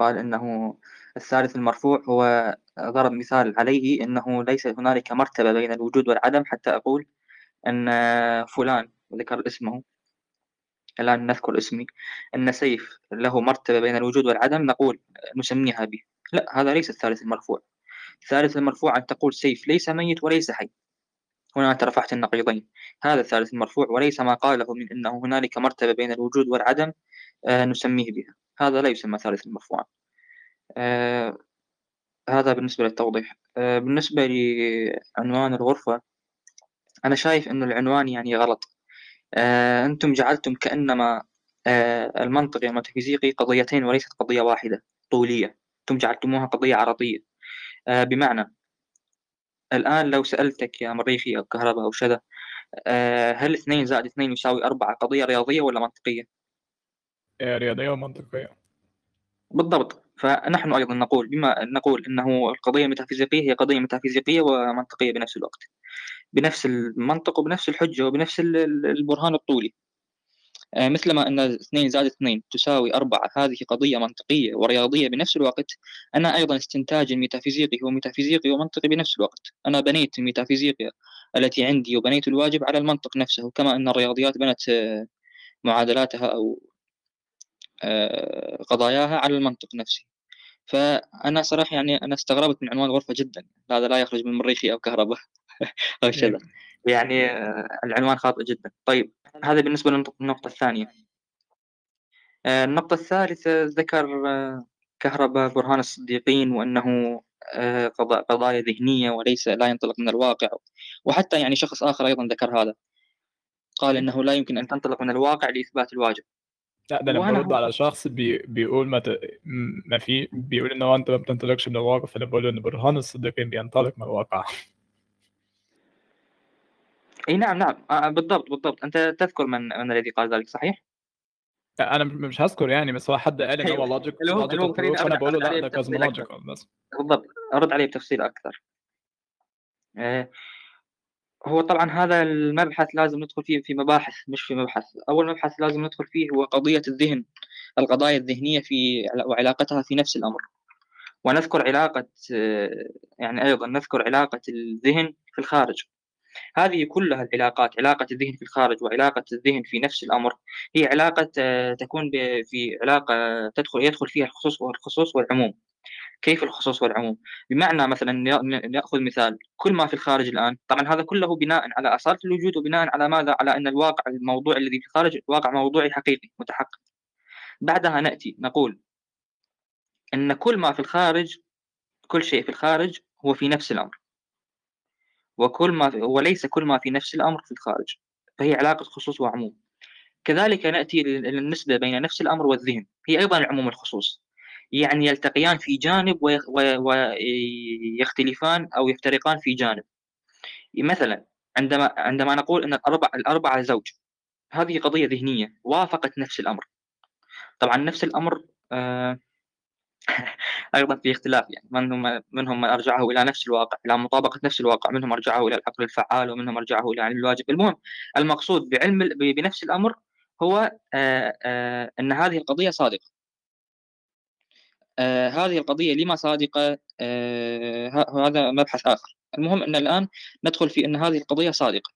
قال إنه الثالث المرفوع هو ضرب مثال عليه إنه ليس هنالك مرتبة بين الوجود والعدم حتى أقول أن فلان وذكر اسمه الآن نذكر اسمي أن سيف له مرتبة بين الوجود والعدم نقول نسميها به. لا هذا ليس الثالث المرفوع. الثالث المرفوع أن تقول سيف ليس ميت وليس حي. هنا أنت رفعت النقيضين. هذا الثالث المرفوع وليس ما قاله من أنه هنالك مرتبة بين الوجود والعدم آه نسميه بها. هذا لا يسمى ثالث المرفوع آه هذا بالنسبة للتوضيح. آه بالنسبة لعنوان الغرفة أنا شايف أنه العنوان يعني غلط. آه أنتم جعلتم كأنما آه المنطقي والميتافيزيقي قضيتين وليست قضية واحدة طولية. أنتم جعلتموها قضية عرضية. آه بمعنى الآن لو سألتك يا مريخي أو كهرباء أو شذا آه هل اثنين زائد اثنين يساوي أربعة قضية رياضية ولا منطقية؟ آه، رياضية ومنطقية. بالضبط. فنحن أيضا نقول بما نقول أنه القضية الميتافيزيقية هي قضية ميتافيزيقية ومنطقية بنفس الوقت. بنفس المنطق وبنفس الحجة وبنفس ال- ال- البرهان الطولي. آه، مثلما أن 2 زائد 2 تساوي 4 هذه قضية منطقية ورياضية بنفس الوقت. أنا أيضا استنتاجي الميتافيزيقي هو ميتافيزيقي ومنطقي بنفس الوقت. أنا بنيت الميتافيزيقيا التي عندي وبنيت الواجب على المنطق نفسه كما أن الرياضيات بنت آه، معادلاتها آه، قضاياها على المنطق نفسه. فأنا صراحة يعني أنا استغربت من عنوان الغرفة جدا. هذا لا يخرج من مريخي أو كهرباء أو كذا يعني آه، العنوان خاطئ جدا. طيب هذا بالنسبة للنقطة الثانية. آه، النقطة الثالثة ذكر آه، كهرباء برهان الصديقين آه، قضا- قضايا ذهنية وليس لا ينطلق من الواقع. وحتى يعني شخص آخر أيضا ذكر هذا. قال أنه لا يمكن أن تنطلق من الواقع لإثبات الواجب. لا ده أنا وأنا برد على شخص بي بيقول ما, ت... ما في بيقول إن هو أنت ما بتنطلقش من الواقع فأنا بقول إن برهان الصديقين بينطلق من الواقع. إي نعم نعم. آه، بالضبط بالضبط. أنت تذكر من من الذي قال ذلك صحيح؟ أنا مش هذكر يعني بس هو حد قال إن هو. logic أرد- بقول له لا ده بتفصيل cosmological بس. بالضبط. أرد عليه بتفصيل أكثر آه، هو طبعا هذا المبحث لازم ندخل فيه في مباحث مش في مبحث. أول مبحث لازم ندخل فيه هو قضية الذهن القضايا الذهنية في وعلاقتها في نفس الأمر. ونذكر علاقة آه، يعني أيضا نذكر علاقة الذهن في الخارج. هذه كلها العلاقات علاقة الذهن في الخارج وعلاقة الذهن في نفس الأمر هي علاقة آه، تكون في علاقة تدخل يدخل فيها الخصوص والخصوص والعموم. كيف الخصوص والعموم؟ بمعنى مثلا ناخذ مثال كل ما في الخارج الآن طبعا هذا كله بناء على اصاله الوجود وبناء على ماذا؟ على أن الواقع الموضوع الذي في الخارج واقع موضوعي حقيقي متحقق. بعدها نأتي نقول إن كل ما في الخارج كل شيء في الخارج هو في نفس الأمر. وكل ما في وليس كل ما في نفس الأمر في الخارج فهي علاقة خصوص وعموم. كذلك نأتي لل- للنسبة بين نفس الأمر والذهن هي أيضا العموم والخصوص يعني يلتقيان في جانب ويختلفان أو يفترقان في جانب. مثلا عندما عندما نقول أن الاربع الاربعه زوج هذه قضية ذهنية وافقت نفس الأمر. طبعا نفس الأمر آه، أيضا في اختلاف يعني منهم منهم من أرجعه إلى نفس الواقع إلى مطابقة نفس الواقع منهم أرجعه إلى العقل الفعال ومنهم أرجعه إلى علم الواجب. المهم المقصود بعلم بنفس الأمر هو آه، آه، أن هذه القضية صادقة. آه، هذه القضية لما صادقة آه، هذا مبحث آخر. المهم أن الآن ندخل في أن هذه القضية صادقة.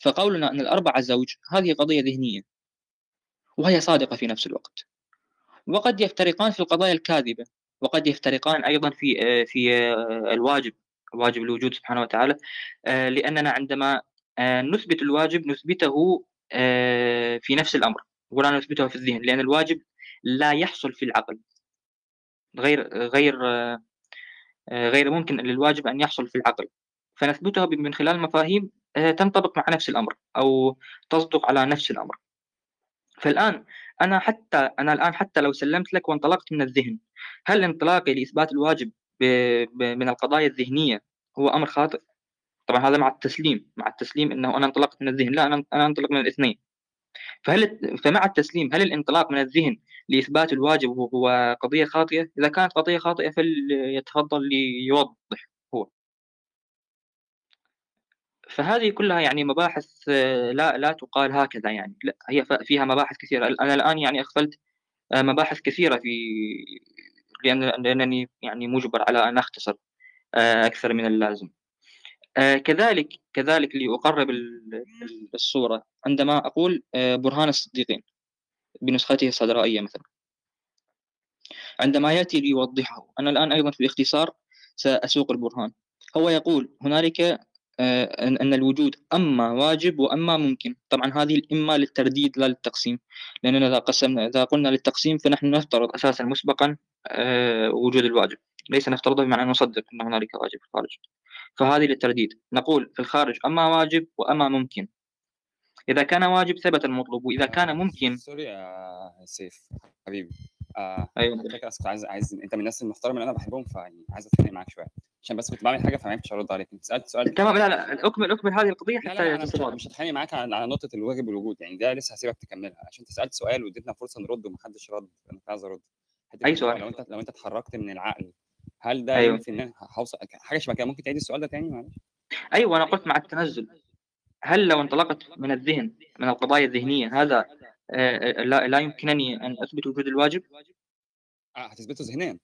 فقولنا أن الأربعة زوج هذه قضية ذهنية وهي صادقة في نفس الوقت. وقد يفترقان في القضايا الكاذبة وقد يفترقان أيضا في آه، في آه، الواجب واجب الوجود سبحانه وتعالى. آه، لأننا عندما نثبت الواجب نثبته في نفس الأمر. ولا نثبته في الذهن لأن الواجب لا يحصل في العقل. غير غير آه، غير ممكن للواجب أن يحصل في العقل فنثبته من خلال مفاهيم آه، تنطبق مع نفس الأمر أو تصدق على نفس الأمر فالآن أنا حتى أنا الآن حتى لو سلمت لك وانطلقت من الذهن هل انطلاقي لإثبات الواجب. من القضايا الذهنية هو أمر خاطئ؟ طبعا هذا مع التسليم مع التسليم أنه أنا انطلقت من الذهن لا أنا أنا أنطلق من الاثنين فهل فمع التسليم هل الانطلاق من الذهن لإثبات الواجب هو- قضية خاطئة؟ إذا كانت قضية خاطئة فليتفضل ليوضح هو. فهذه كلها يعني مباحث آه، لا لا تقال هكذا يعني. لا هي فيها مباحث كثيرة. أنا الآن يعني أغفلت آه، مباحث كثيرة في لأن لأنني يعني مجبر على أن أختصر آه، أكثر من اللازم. آه، كذلك كذلك لأقرب ال- ال- الصورة. عندما أقول آه، برهان الصديقين بنسخته الصدرائية مثلا. عندما يأتي ليوضحه أنا الآن أيضا في الاختصار سأسوق البرهان. هو يقول هنالك أن أن الوجود أما واجب وأما ممكن. طبعا هذه الإما للترديد لا للتقسيم. لأننا إذا قسمنا إذا قلنا للتقسيم فنحن نفترض أساسا مسبقا آه، وجود الواجب. ليس نفترضه بمعنى نصدق أن هنالك واجب في الخارج فهذه للترديد. نقول في الخارج أما واجب وأما ممكن. إذا كان واجب ثبت المطلوب وإذا كان ممكن سوري يا سيف حبيبي. آه فكرة بس كنت عايز عايز أنت من الناس المحترمة اللي أنا بحبهم فيعني عايز أتخانق معاك شوية. عشان بس كنت بعمل حاجة فما عرفتش أرد عليك. أنت سألت سؤال تمام لا لا أكمل أكمل هذه القضية لا لا, حتى لا أنا مش هتخانق معاك على, على نقطة الواجب والوجود يعني ده لسه هسيبك تكملها. عشان أنت سألت سؤال واديتنا فرصة نرد ومحدش رد. أنا كنت عايز أرد. إن سؤال؟ لو أنت لو أنت اتحركت من العقل هل ده أيوة. أنا هوصل حاجة شبه كده؟ ممكن تعيد السؤال ده تاني؟ معلش. أيوة أنا قلت مع التنزل. هل لو انطلقت من الذهن من القضايا الذهنية هذا لا, لا يمكنني أن أثبت وجود الواجب؟ آه، هتثبته ذهنيا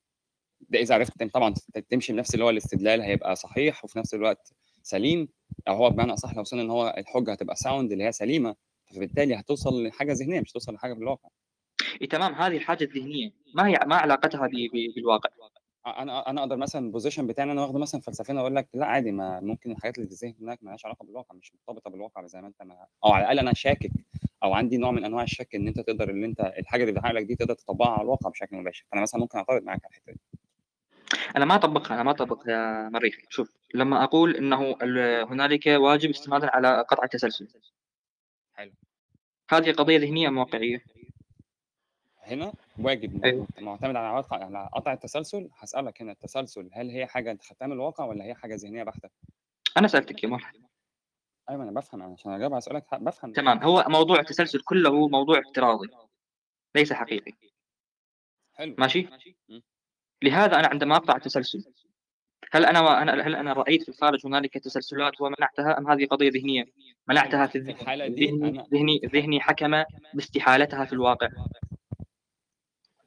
ده إذا عرفت طبعا تمشي بنفس اللي هو الاستدلال هيبقى صحيح وفي نفس الوقت سليم أو هو بمعنى اصح لو وصلنا إن هو الحجة هتبقى ساوند اللي هي سليمة فبالتالي هتوصل لحاجة ذهنية مش توصل لحاجة في الواقع إيه تمام هذه الحاجة الذهنية ما هي ما علاقتها بالواقع؟ أنا أنا أقدر مثلا البوزيشن بتاعي أنا واخده مثلا فلسفيا أقول لك لأ عادي ما ممكن الحاجات اللي في الذهن هناك مالهاش علاقة بالواقع مش مرتبطة بالواقع زي ما أنت ما أو على الأقل أنا شاكك أو عندي نوع من أنواع الشك إن أنت تقدر إن أنت الحاجة اللي في عقلك دي تقدر تطبقها على الواقع بشكل مباشر. فأنا مثلا ممكن أعترض معاك على الحتة دي. أنا ما أطبقها أنا ما أطبق يا مريخي شوف لما أقول أنه ال- هنالك واجب استنادا على قطع التسلسل. حلو. هذه قضية ذهنية أم واقعية؟ هنا واجب أيوه. معتمد على قطع على قطع التسلسل هسألك هنا التسلسل هل هي حاجة أنت خدتها من الواقع ولا هي حاجة ذهنية بحتة؟ أنا سألتك يا مرحبا أيوه أنا بفهم أنا عشان اجاوب على سؤالك بفهم تمام هو موضوع التسلسل كله موضوع افتراضي ليس حقيقي حلو ماشي؟ م. لهذا أنا عندما أقطع التسلسل هل أنا أنا هل أنا رأيت في الخارج هنالك تسلسلات ومنعتها أم هذه قضية ذهنية؟ منعتها في الذهن ذهني ذهني حكم باستحالتها في الواقع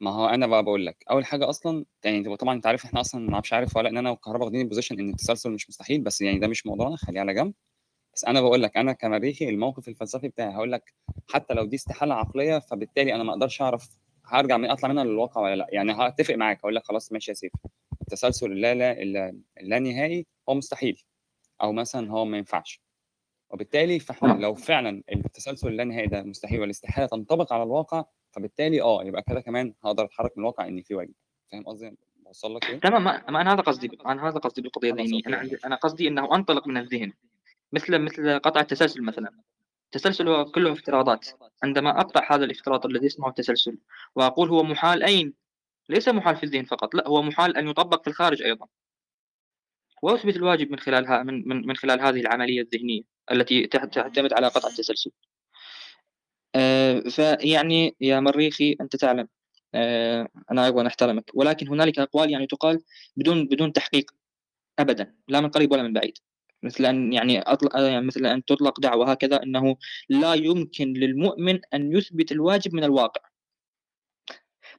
ما هو أنا بقى بقول لك أول حاجة أصلا يعني طبعا أنت عارف إحنا أصلا ما أعرفش عارف ولا إن أنا وكهرباء واخدين ال position إن التسلسل مش مستحيل بس يعني ده مش موضوعنا خليه على جنب. بس أنا بقول لك أنا كمريخي الموقف الفلسفي بتاعي هقول لك حتى لو دي استحالة عقلية فبالتالي أنا ما أقدرش أعرف هرجع من أطلع منها للواقع ولا لأ. يعني هتفق معاك هقول لك خلاص ماشي يا سيف. التسلسل اللا لا اللا, اللا نهائي هو مستحيل أو مثلا هو ما ينفعش. وبالتالي فإحنا لو فعلا التسلسل اللانهائي ده مستحيل والإستحالة تنطبق على الواقع فبالتالي آه يبقى كده كمان هقدر أتحرك من الواقع ان في واجب فاهم قصدي؟ بوصل لك إيه؟ تمام ما أنا هذا قصدي أنا هذا قصدي بالقضية الذهنية. أنا عندي ماشي. أنا قصدي إنه أنطلق من الذهن. مثل مثل قطع التسلسل مثلا. التسلسل هو كله افتراضات. عندما أقطع هذا الافتراض الذي اسمه التسلسل وأقول هو محال أين؟ ليس محال في الذهن فقط لا هو محال أن يطبق في الخارج أيضا. وأثبت الواجب من خلالها من من, خلال هذه العملية الذهنية التي تع- تعتمد على قطع التسلسل. فيعني يا مريخي أنت تعلم. آه، أنا أيضا أحترمك. ولكن هنالك أقوال يعني تقال بدون بدون تحقيق ابدا. لا من قريب ولا من بعيد. مثل أن يعني أطلق آه، مثل أن تطلق دعوة هكذا أنه لا يمكن للمؤمن أن يثبت الواجب من الواقع.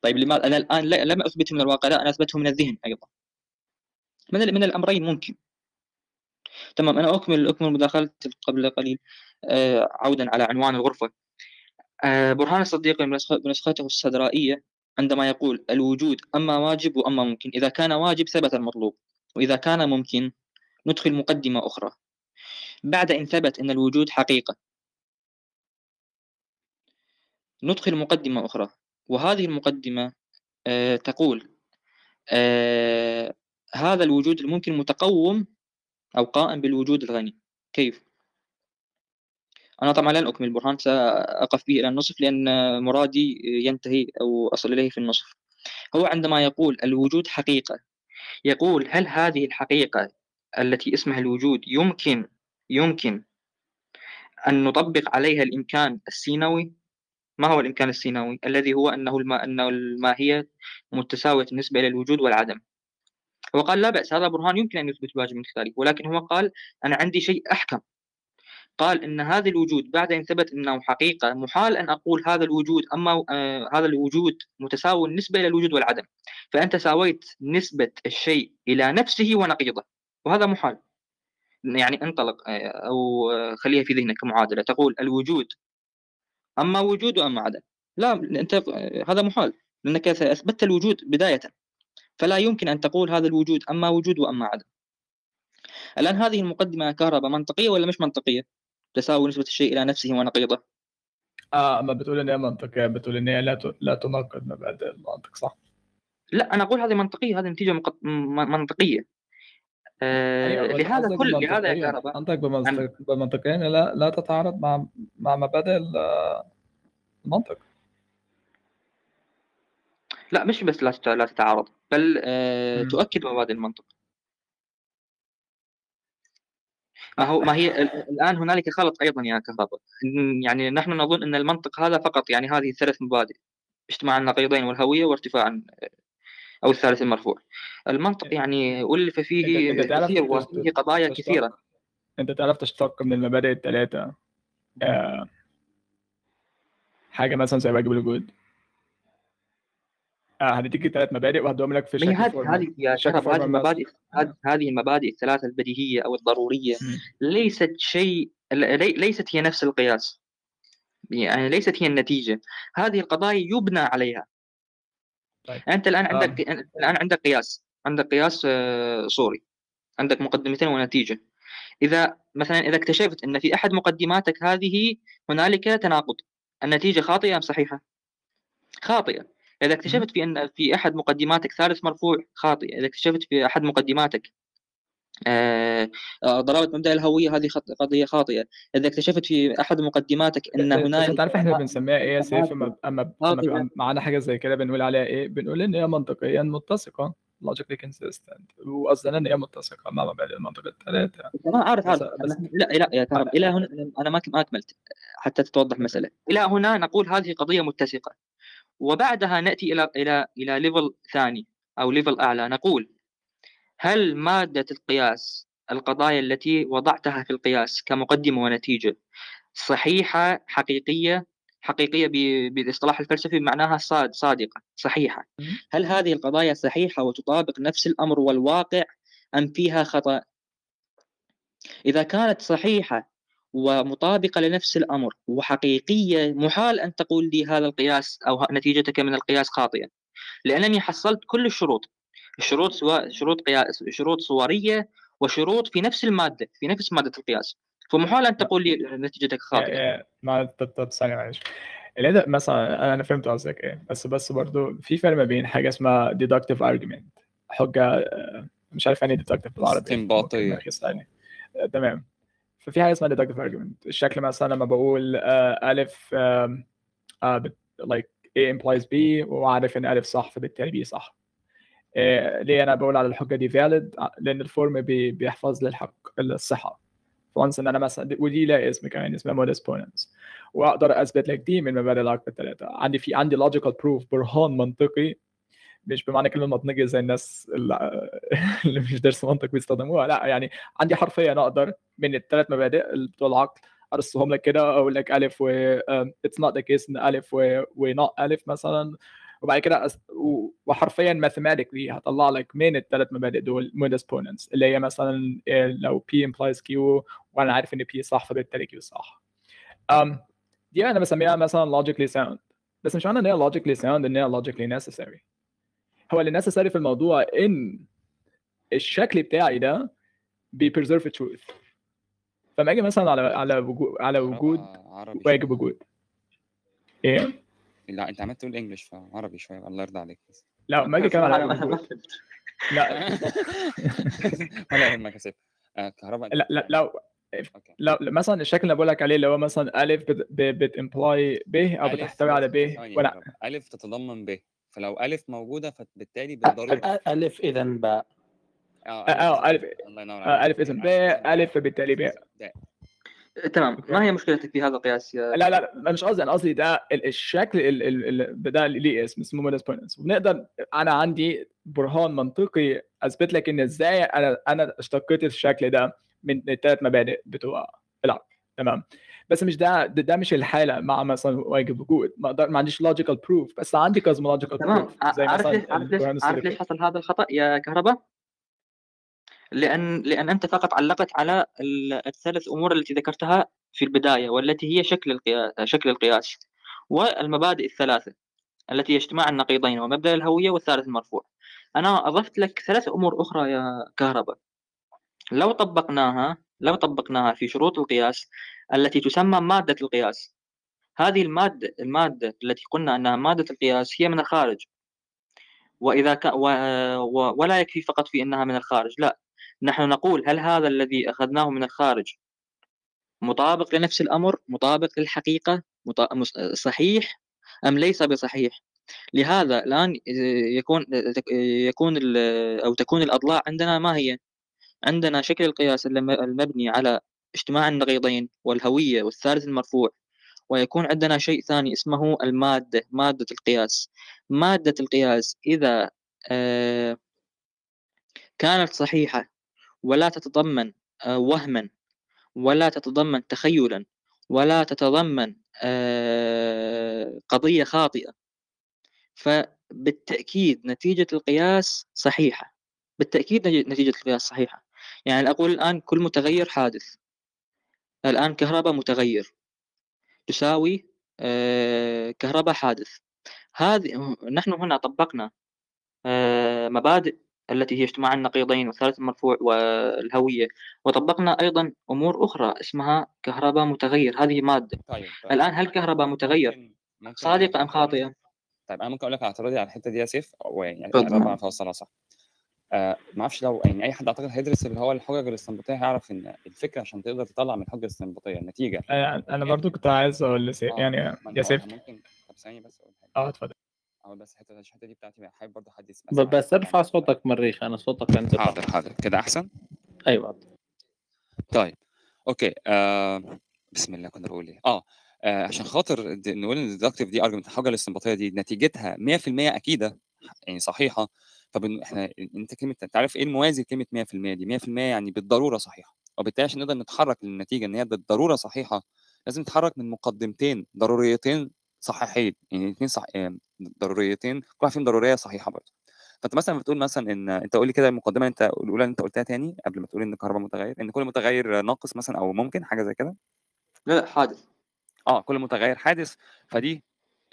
طيب لماذا؟ أنا الآن لا- لم أثبته من الواقع لا أنا أثبته من الذهن أيضا. من من الأمرين ممكن. تمام أنا أكمل أكمل مداخلتي قبل قليل. آه، عودا على عنوان الغرفة. آه، برهان الصديق بنسخ- بنسخته السدرائيه عندما يقول الوجود أما واجب وأما ممكن إذا كان واجب ثبت المطلوب وإذا كان ممكن ندخل مقدمة أخرى. بعد إن ثبت إن الوجود حقيقة. ندخل مقدمة أخرى. وهذه المقدمة آه، تقول آه، هذا الوجود الممكن متقوم أو قائم بالوجود الغني. كيف؟ أنا طبعا لن أكمل البرهان سأقف به إلى النصف لأن مرادي ينتهي أو أصل إليه في النصف. هو عندما يقول الوجود حقيقة يقول هل هذه الحقيقة التي اسمها الوجود يمكن يمكن أن نطبق عليها الإمكان السينوي؟ ما هو الإمكان السينوي؟ الذي هو أنه الما أنه الماهية متساوية بالنسبة إلى الوجود والعدم. هو قال لا بأس هذا برهان يمكن أن يثبت الواجب من خلاله ولكن هو قال أنا عندي شيء أحكم. قال إن هذا الوجود بعد أن ثبت إنه حقيقة محال أن أقول هذا الوجود أما آه هذا الوجود متساوي بالنسبة إلى الوجود والعدم. فأنت ساويت نسبة الشيء إلى نفسه ونقيضه وهذا محال. يعني انطلق آه أو آه خليها في ذهنك كمعادلة. تقول الوجود أما وجود وأما عدم. لا أنت آه هذا محال لأنك أثبتت الوجود بداية. فلا يمكن أن تقول هذا الوجود أما وجود وأما عدم. الآن هذه المقدمة كهرباء منطقية ولا مش منطقية؟ تساوي نسبة الشيء إلى نفسه ونقيضه. آه أما بتقول إن هي منطقية بتقول إن هي لا ت- لا تناقض مبادئ المنطق صح؟ لا أنا أقول هذه منطقية هذه نتيجة مق- منطقية. آه بس لهذا كل لهذا يا كهرباء بمنطق بمنطقيا لا لا تتعارض مع مع مبادئ ال- المنطق. لا مش بس لا تت- لا تتعارض بل آه. تؤكد مبادئ المنطق. ما هو ما هي ال- الآن هنالك خلط أيضا يا كهرباء. يعني نحن نظن أن المنطق هذا فقط يعني هذه الثلاث مبادئ اجتماع النقيضين والهوية وارتفاع أو الثالث المرفوع. المنطق يعني انت فيه انت كثير وفيه قضايا كثيرة. أنت تعرف تشتق من المبادئ الثلاثة. آه حاجة مثلا زي واجب الوجود آه هنديك ثلاث مبادئ وهدوم لك في شكل هذه يا شرف هذه المبادئ هذه- المبادئ الثلاثة البديهية أو الضرورية. ليست شيء لي- ليست هي نفس القياس. يعني ليست هي النتيجة. هذه القضايا يبنى عليها. طيب. أنت الآن آم. عندك أنت الآن عندك قياس. عندك قياس آه، صوري عندك مقدمتين ونتيجة. إذا مثلا إذا اكتشفت أن في أحد مقدماتك هذه هنالك تناقض. النتيجة خاطئة أم صحيحة؟ خاطئة. إذا اكتشفت في أن في أحد مقدماتك ثالث مرفوع خاطئة إذا اكتشفت في أحد مقدماتك آه، آه، ضرابة مبدأ الهوية هذه خط- قضية خاطئة. إذا اكتشفت في أحد مقدماتك أن بس هنالك أنت عارف إحنا بنسميها إيه يا سيف؟ أما أما أما خاطئة. بيبقى معانا حاجة زي كده بنقول عليها إيه؟ بنقول إن هي منطقيا متسقة. Logically consistent. وقصدنا إن هي متسقة مع مبادئ المنطق الثلاثه تمام عارف عارف بس- لا لا يا كرم إلى هنا أنا ما ما اكملت حتى تتوضح المساله إلى هنا نقول هذه قضية متسقة. وبعدها نأتي إلى إلى إلى level ثاني أو level أعلى. نقول هل مادة القياس القضايا التي وضعتها في القياس كمقدمة ونتيجة صحيحة حقيقية؟ حقيقية بالاصطلاح الفلسفي معناها صاد صادقة صحيحة. هل هذه القضايا صحيحة وتطابق نفس الأمر والواقع أم فيها خطأ؟ إذا كانت صحيحة ومطابقة لنفس الأمر وحقيقية محال أن تقول لي هذا القياس أو نتيجتك من القياس خاطئة لأنني حصلت كل الشروط الشروط سواء شروط قياس شروط صورية وشروط في نفس المادة في نفس مادة القياس. فمحال أن تقول لي نتيجتك خاطئة. ما ثانية معلش. الاداء مثلا أنا أنا فهمت قصدك إيه بس بس برضو في فرق ما بين حاجة اسمها deductive argument حجة آه، مش عارف يعني deductive بالعربي. آه، تمام. ففي حاجة اسمها deductive argument. الشكل مثلا لما بقول آه، ألف آم، آه، A implies B وعارف إن ألف صح فبالتالي B صح. آه، ليه أنا بقول على الحجة دي valid لأن ال form بي- بيحفظ لي الحق الصحه once إن أنا مثلا ودي لها اسم كمان اسمها modus ponens وأقدر أثبت لك دي من مبادئ العقل الثلاثة. عندي في عندي logical proof برهان منطقي مش بمعنى كلمة منطقي زي الناس اللي اللي مش دارس منطق بيستخدموها لا يعني عندي حرفيا أقدر من الثلاث مبادئ بتوع العقل ارصهم لك كده أقول لك ألف و it's not the case إن ألف و و not ألف مثلا وبعد كده أس... و- وحرفيا mathematically هطلع لك من الثلاث مبادئ دول modus ponens اللي هي مثلا إيه، لو P implies Q وأنا عارف إن P صح فبالتالي Q صح. Um, دي أنا بسميها مثلا logically sound بس مش معنى إن هي logically sound إن هي logically necessary. هو اللي necessary في الموضوع إن الشكل بتاعي ده بي preserve truth. فما أجي مثلا على على وجود على وجود واجب. وجود. إيه؟ لا أنت عمال تقول إنجلش فعربي شوية الله يرضى عليك بس لا ما أجي كمان على وجود. لا ولا يهمك يا سيف آه، كهرباء لا لا لو لا، مثلا الشكل اللي بقول لك عليه اللي هو مثلا ألف بت- ب- بتimply ب أو بتحتوي على ب ولا. ألف تتضمن ب فلو الف موجوده فبالتالي بالضروره ألف إذا باء آه آه الف الله ينور الف اذا ب الف فبالتالي ب ده. تمام ما هي مشكلتك في هذا القياس يا لا لا لا مش قصدي أنا قصدي ده ال- الشكل ال- ال- ال- ده ليه اسم اسمه modus ponens وبنقدر أنا عندي برهان منطقي اثبت لك ان إزاي أنا أنا اشتقيت الشكل ده من الثلاث مبادئ بتوع العقل تمام بس مش ده ده, ده مش الحالة مع مثلا واجب وجود ما أقدر ما عنديش logical proof بس عندي تمام proof زي عارف مثلا ليش عارف ليش عارف. حصل هذا الخطأ يا كهرباء؟ لأن لأن أنت فقط علقت على ال- الثلاث أمور التي ذكرتها في البداية والتي هي شكل القياس شكل القياس والمبادئ الثلاثة التي هي اجتماع النقيضين ومبدأ الهوية والثالث المرفوع. أنا أضفت لك ثلاث أمور أخرى يا كهرباء لو طبقناها لو طبقناها في شروط القياس التي تسمى مادة القياس. هذه المادة المادة التي قلنا أنها مادة القياس هي من الخارج. وإذا كان و... و... ولا يكفي فقط في أنها من الخارج لا. نحن نقول هل هذا الذي أخذناه من الخارج مطابق لنفس الأمر مطابق للحقيقة مط... صحيح أم ليس بصحيح؟ لهذا الآن يكون يكون ال- أو تكون الأضلاع عندنا ما هي؟ عندنا شكل القياس الم- المبني على اجتماع النقيضين والهوية والثالث المرفوع ويكون عندنا شيء ثاني اسمه المادة مادة القياس. مادة القياس إذا آه، كانت صحيحة ولا تتضمن آه، وهما ولا تتضمن تخيلا ولا تتضمن آه، قضية خاطئة فبالتأكيد نتيجة القياس صحيحة. بالتأكيد نتيجة القياس صحيحة. يعني أقول الآن كل متغير حادث. الآن كهرباء متغير. تساوي آه، كهرباء حادث. هذه نحن هنا طبقنا آه، مبادئ التي هي اجتماع النقيضين والثالث المرفوع والهوية وطبقنا أيضا أمور أخرى اسمها كهرباء متغير. هذه مادة. طيب طيب. الآن هل كهرباء متغير؟ أنا صادقة أم خاطئة؟ طيب أنا ممكن أقول لك اعتراضي على الحتة دي يا سيف. يعني. ربما اعرف اوصلها صح آه ما أعرفش لو يعني اي حد اعتقد هيدرس اللي هو الحجج الاستنباطيه هيعرف إن الفكرة عشان تقدر تطلع من الحجه الاستنباطيه النتيجة. أنا أنا برضو كنت عايز أقول لسيف آه يعني يا سيف. ممكن طب ثانية بس أقول حاجة. آه اتفضل. أقول بس الحته الحتة دي بتاعتي حابب برضه حد يسمع بس ارفع صوتك مريخ أنا صوتك ضعف. حاضر حاضر. كده أحسن؟ أيوه. طيب. okay. آه بسم الله كنا بقول إيه. آه آه، عشان خاطر نقول إن ال deductive دي argument الحجه الاستنباطيه دي نتيجتها 100% أكيدة يعني صحيحة. طب إن- إحنا أنت كلمة أنت عارف إيه الموازي لكلمة 100% دي؟ 100% يعني بالضرورة صحيحة. وبالتالي عشان نقدر نتحرك للنتيجة إن هي بالضرورة صحيحة. لازم نتحرك من مقدمتين ضروريتين صحيحين. يعني اثنين صح آه، ضروريتين كل واحد فيهم ضرورية صحيحة برضه. فأنت مثلا بتقول مثلا إن أنت قول لي كده المقدمة أنت الأولى اللي أنت قلتها تاني قبل ما تقول إن الكهرباء متغير إن كل متغير ناقص مثلا أو ممكن حاجة زي كده؟ لا لا حادث. آه كل متغير حادث فدي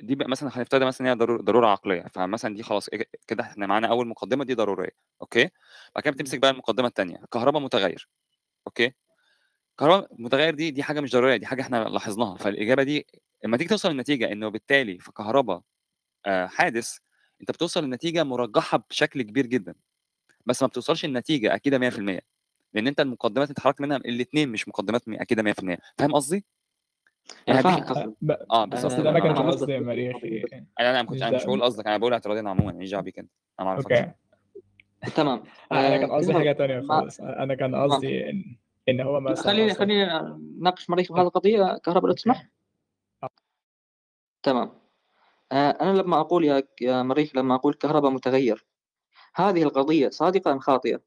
دي بقى مثلا هنفترض مثلا إن هي ضرورة, ضرورة عقلية فمثلا دي خلاص إيه- كده إحنا معانا أول مقدمة دي ضرورية أوكي؟ بعد كده بتمسك بقى المقدمة الثانية كهرباء متغير أوكي؟ كهرباء متغير دي دي حاجة مش ضرورية دي حاجة إحنا لاحظناها فالإجابة دي لما تيجي توصل للنتيجة إنه بالتالي في كهرباء آه حادث أنت بتوصل لنتيجة مرجحة بشكل كبير جدا بس ما بتوصلش لنتيجة أكيدة 100% لأن أنت المقدمات اللي اتحركت منها الاثنين مش مقدمات أكيدة 100% فاهم قصدي؟ أنا يعني فاهم هديك قصدك. ب- آه بس بس اصل ده ما أنا فاهم أنا قصدك. قصدي مريخي أنا مش مش أنا مش بقول قصدك أنا بقول اعتراضين عموما ماليش دعوه بيك انت أنا ما اعرفكش تمام. أنا آه كان قصدي كهرباء حاجة تانية ما خالص. أنا كان قصدي إن إن هو مثلا خليني خليني نناقش مريخ بهذه القضية. كهرباء لو تسمح. تمام. آه أنا لما أقول يا يا مريخ لما أقول كهرباء متغير هذه القضية صادقة أم خاطئة؟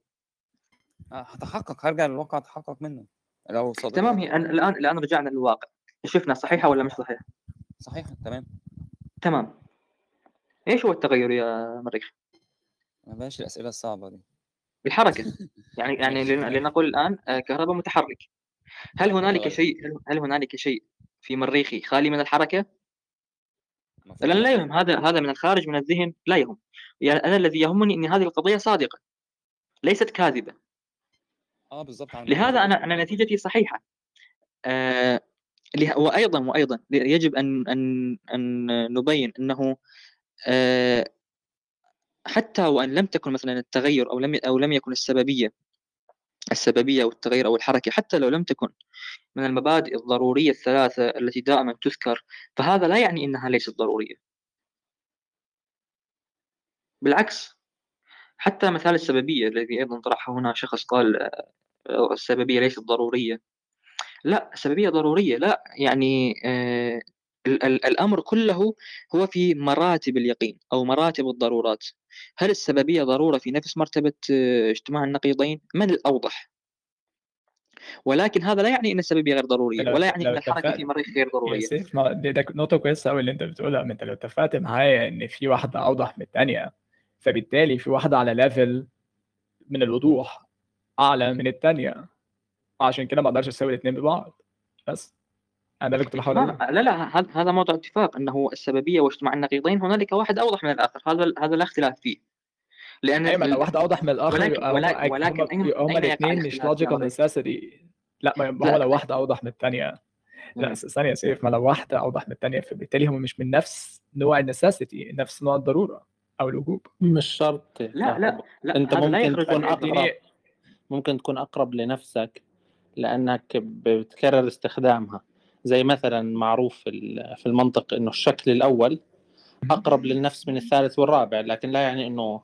آه، هتحقق هرجع للواقع أتحقق منه. لو صادقة. تمام. هي الآن الآن رجعنا للواقع. شفنا صحيحة ولا مش صحيحة؟ صحيح تمام. تمام. إيش هو التغير يا مريخ؟ ما بلاش الأسئلة الصعبة دي. الحركة يعني يعني لنقول الآن آه، كهرباء متحرك. هل هنالك متغير شيء هل هنالك شيء في مريخي خالي من الحركة؟ المفروض لأن لا يهم. هذا هذا من الخارج من الذهن لا يهم. يعني أنا الذي يهمني أن هذه القضية صادقة ليست كاذبة. آه عندنا لهذا أنا أنا نتيجتي صحيحة. آه وأيضا وأيضا يجب أن أن أن نبين أنه آه حتى وأن لم تكن مثلا التغير أو لم أو لم يكن السببية السببية أو التغير أو الحركة حتى لو لم تكن من المبادئ الضرورية الثلاثة التي دائما تذكر فهذا لا يعني أنها ليست ضرورية. بالعكس حتى مثال السببية الذي أيضا طرحه هنا شخص قال آه، السببية ليست ضرورية. لأ السببية ضرورية لأ يعني آه، ال- ال- الأمر كله هو في مراتب اليقين أو مراتب الضرورات. هل السببية ضرورة في نفس مرتبة آه، اجتماع النقيضين؟ من الأوضح؟ ولكن هذا لا يعني أن السببية غير ضرورية لو ولا يعني الحركة اتفقت في مريخ غير ضرورية. سيف ما ده نقطة كويسة أوي اللي أنت بتقولها ما أنت لو اتفقت معايا إن في واحدة أوضح من التانية فبالتالي في واحدة على ليفل من الوضوح أعلى من التانية. عشان كده ما أقدرش أساوي الاتنين ببعض. بس. أنا ده اللي كنت بحاول ما لا لا هذا هذا موضوع اتفاق أنه السببية واجتماع النقيضين هنالك واحد أوضح من الآخر. هذا هذا لا اختلاف فيه. أيوة ما لو واحدة أوضح من الآخر. ولكن ولكن يقع الاتنين مش مريخ؟ necessity. لا ما ما هو لا. لو واحدة أوضح من التانية. لا ثانية يا سيف ما لو واحدة أوضح من التانية فبالتالي هم مش من نفس نوع النساسيتي نفس نوع الضرورة أو الوجوب. مش شرط. لا لا لا لا ممكن تكون اديني ممكن تكون أقرب لنفسك. لأنك بتكرر استخدامها. زي مثلا معروف في ال- في المنطق إنه الشكل الأول أقرب للنفس من الثالث والرابع لكن لا يعني إنه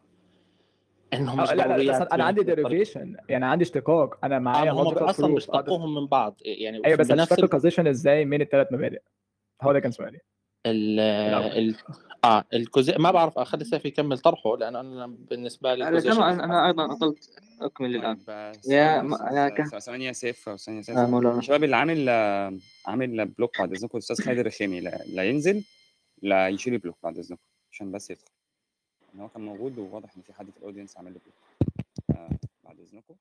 انه أو مش لا لا ضروريات أنا عندي بالطريقة. derivation يعني عندي اشتقاق. أنا آه معايا هم logical أصلا proof بيشتقوهم من بعض يعني أيوه بس بنفس. الكوزيشن إزاي من الثلاث مبادئ؟ هو ده كان سؤالي. ال... ال... آه الكوزي ما بعرف اخلي سيف يكمل طرحه لأن أنا بالنسبة لي تمام أنا أيضا أطلت أكمل الآن. طيب آه، يا م- يا ث- كه- ث- ثواني يا سيف ثواني يا سيف آه،. الشباب اللي عامل عامل block بعد إذنكم الاستاذ خالد الرخيمي لا, لا ينزل لا يشيل ال block بعد إذنكم عشان بس يدخل. إن هو كان موجود وواضح إن في حد في ال audience عامل له block. آه بعد إذنكم.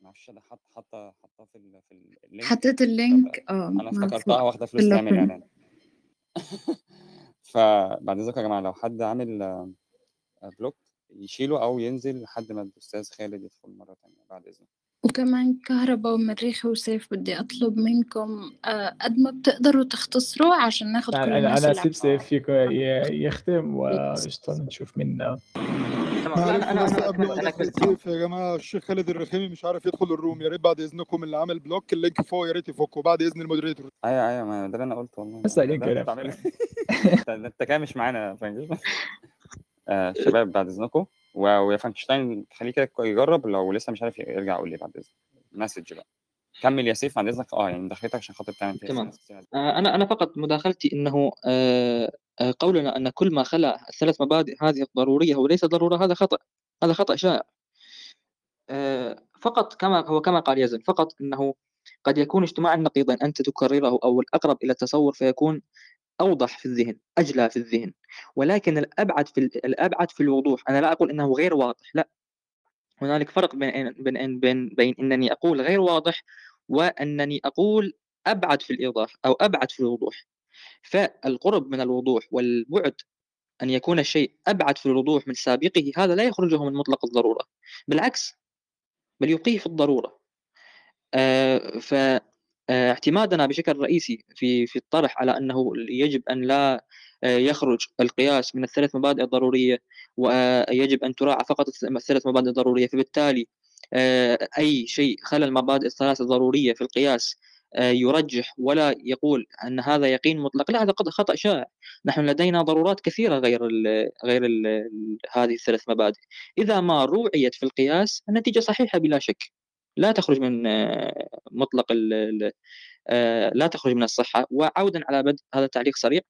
ما أعرفش حط حاطه حطاه في ال في ال link حطيت ال link. آه أنا افتكرتها واخدة فلوس تعمل. إعلان. فبعد اذنكم يا جماعة لو حد عامل آه، block يشيله أو ينزل لحد ما الأستاذ خالد يدخل مرة ثانية بعد اذنكم وكمان كهرباء ومريخ وسيف بدي أطلب منكم آه، قد ما بتقدروا تختصروا عشان ناخد كل يعني أنا الناس أنا سيف فيك ي- يختم وقشطة نشوف معلش أنا أنا بس أنا قبل اكمل ما أنا سيف يا جماعة الشيخ خالد الرخيمي مش عارف يدخل ال room يا ريت بعد إذنكم اللي عامل block ال link فوق يا ريت يفكه بعد إذن ال moderator. أيوه أيوه ما ده اللي أنا قلته والله. بس عليك ده أنت كده. مش معانا فاهم آه شباب بعد إذنكم. و- ويا فرانكشتاين خليه كده يجرب لو لسه مش عارف يرجع قول لي بعد إذنك. message بقى. كمل يا سيف بعد إذنك. آه يعني مداخلتك عشان خاطر تعمل تمام. آه، أنا أنا فقط مداخلتي أنه آه، آه، قولنا أن كل ما خلا الثلاث مبادئ هذه ضرورية وليس ضرورة هذا خطأ هذا خطأ شائع. فقط كما هو كما قال يزن فقط أنه قد يكون اجتماع النقيضين أنت تكرره أو الأقرب إلى التصور فيكون أوضح في الذهن أجلى في الذهن. ولكن الأبعد في ال- الأبعد في الوضوح أنا لا أقول أنه غير واضح لا. هنالك فرق بين بين بين, بين أنني أقول غير واضح وأنني أقول أبعد في الإيضاح أو أبعد في الوضوح. فالقرب من الوضوح والبعد أن يكون الشيء أبعد في الوضوح من سابقه هذا لا يخرجه من مطلق الضرورة بالعكس بل يبقيه في الضرورة. آه، فاعتمادنا بشكل رئيسي في في الطرح على أنه يجب أن لا آه، يخرج القياس من الثلاث مبادئ الضرورية ويجب أن تراعى فقط الثلاث مبادئ الضرورية. فبالتالي آه، أي شيء خلى المبادئ الثلاث الضرورية في القياس آه، يرجح ولا يقول أن هذا يقين مطلق لا هذا خطأ شائع. نحن لدينا ضرورات كثيرة غير ال غير ال هذه الثلاث مبادئ. إذا ما روعيت في القياس النتيجة صحيحة بلا شك. لا تخرج من آه، مطلق ال آه، لا تخرج من الصحة وعودا على بدء هذا التعليق سريع.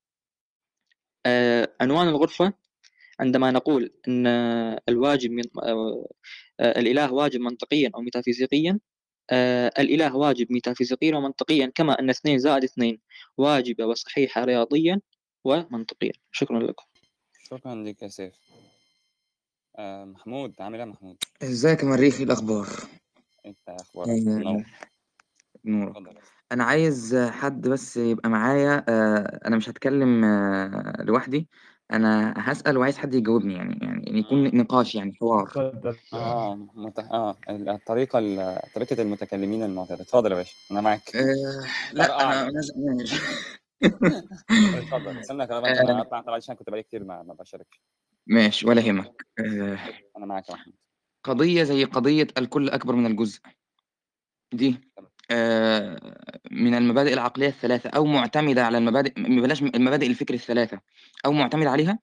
آه، عنوان الغرفة عندما نقول أن الواجب من الإله واجب منطقيا أو ميتافيزيقيا الإله واجب ميتافيزيقيا ومنطقيا كما أن اثنين زائد اثنين واجبة وصحيحة رياضيا ومنطقيا. شكرا لكم. شكرا لك يا سيف. محمود عامل إيه يا محمود؟ إزيك يا مريخي إيه الأخبار؟ انت أخبارك آه، منور نورك. اتفضل أنا عايز حد بس يبقى معايا آه، أنا مش هتكلم آه، لوحدي. أنا هسأل وعايز حد يجاوبني يعني يعني يكون نقاش يعني حوار. اتفضل. آه مت... آه الطريقة ال- طريقة المتكلمين المعتادة. اتفضل يا باشا أنا معاك. آه، لا طرقع أنا عليك. أنا ز- ماشي. اتفضل. استنى كده آه. أنا طبعا عشان كنت بقالي كتير ما ما بشاركش. ماشي ولا يهمك. آه، أنا معاك يا محمود. قضية زي قضية الكل أكبر من الجزء. دي آه، من المبادئ العقلية الثلاثة أو معتمدة على المبادئ بلاش المبادئ الفكر الثلاثة أو معتمدة عليها؟